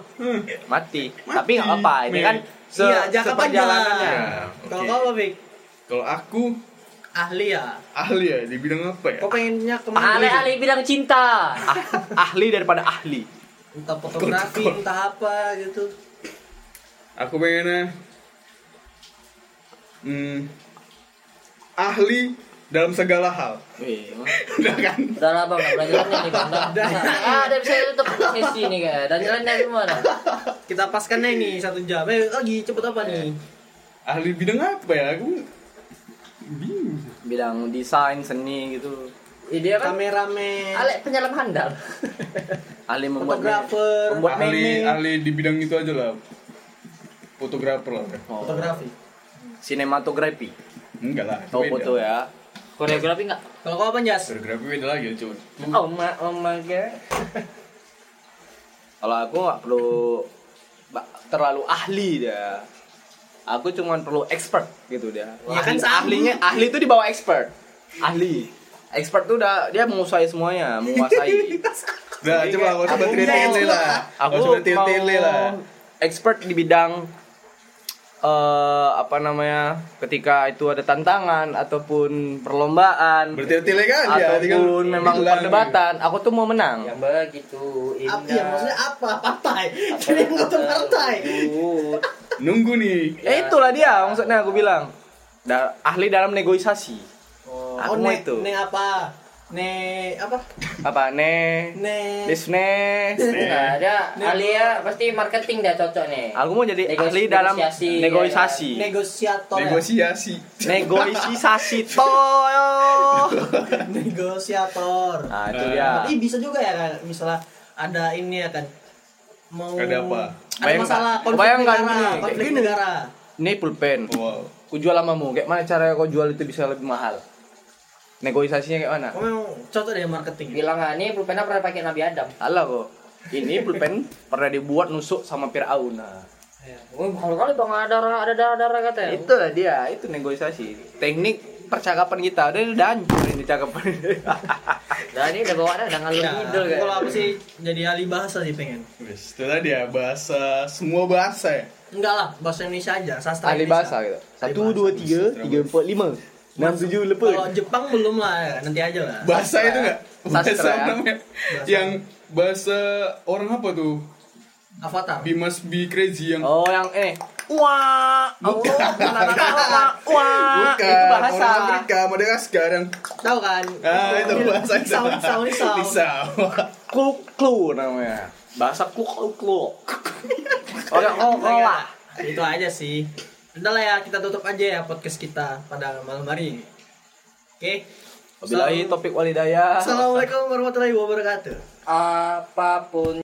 mati tapi nggak apa ini kan se iya jangka seperjalanannya Ya, Kalau kau apa, Fik? Kalau aku Ahli ya. ahli ya di bidang apa ya? Kau pengennya ke mana? ahli-ahli bidang cinta Ah- ahli daripada ahli Entah fotografi, entah apa gitu. Aku pengennya hmm, ahli dalam segala hal. Wih, Udah kan? udah lah bang nih bang Udah. ah ada bisa tutup sesi nih kayak dan jalannya semua dah Kita paskan nih nih satu jam. Eh, lagi cepet apa nih? Ahli bidang apa ya? Aku bingung. bidang desain seni gitu Ya, dia kan Kameramen, Alek penyelam handal. ahli membuat fotografer, membuat ahli meme ahli di bidang itu aja lah. Fotografer lah. Oh, fotografi. Sinematografi Enggak lah. itu oh beda. foto ya Koreografi enggak? Kalau kau apa, Jas? Fotografi beda lagi cuy. Oh ma oh my god. kalau aku nggak perlu terlalu ahli dia aku cuma perlu expert gitu dia Ya kan ahli, ahlinya ahli itu di bawah expert ahli expert tuh udah dia menguasai semuanya menguasai Udah, coba aku coba aku tele lah. aku Aku coba tele lah. expert di bidang eh apa namanya ketika itu ada tantangan ataupun perlombaan Bertele-tele kan ya, ataupun memang bilang. perdebatan aku tuh mau menang Yang begitu Apa indah. ya maksudnya apa? Partai. Ini nggak partai. Nunggu nih. ya itulah dia maksudnya aku bilang Da- ahli dalam negosiasi Oh. aku Oh, ne, itu ne apa? Ne apa? apa ne Ne business Nah, dia ahli ya pasti marketing dia cocok nih. aku mau jadi Negos- ahli dalam negosiasi, negosiasi negosiator. ya? Negosiasi. negosiasi toyo negosiator. nah itu dia Tapi bisa juga ya kan, misalnya ada ini ya kan mau Ada apa? Ada Bayangkan- masalah konflik bayangkan negara, gini, konflik gini. negara. ini pulpen Wow. ku jual lamamu kayak mana cara kau jual itu bisa lebih mahal negosiasinya kayak mana memang cocok deh marketing. Bilang ah, ini pulpennya pernah pakai Nabi Adam. Alah kok ini pulpen pernah dibuat nusuk sama Fir'aun nah. Ya. Oh, kalau kali bang ada darah ada darah darah katanya. itu lah dia itu negosiasi teknik percakapan kita udah udah hancur ini cakapan Nah ini udah bawa dah, udah ngalur Ya, ngidul kan. kalau aku sih jadi ahli bahasa sih pengen. Wes, itu tadi ya bahasa semua bahasa ya. Enggak lah, bahasa Indonesia aja, sastra ahli Indonesia. bahasa gitu Ahli satu bahasa. dua tiga tiga empat lima enam tujuh Kalau delapan Jepang belum lah, nanti aja lah. Bahasa itu enggak? Bahasa Sastra ya. namanya. Yang bahasa orang apa tuh? Avatar. Be must be crazy yang oh yang eh wah Bukan. wah wah Bukan, itu bahasa orang Amerika, Madagaskar yang Tahu kan? Ah, itu bahasa itu. Sound, sound, sound. Risau. klu klu namanya bahasa klu klu orang oh oh lah Itu aja sih. Udah lah ya, kita tutup aja ya podcast kita pada malam hari ini. Oke. Wabillahi topik walidayah Assalamualaikum warahmatullahi wabarakatuh. Apa pun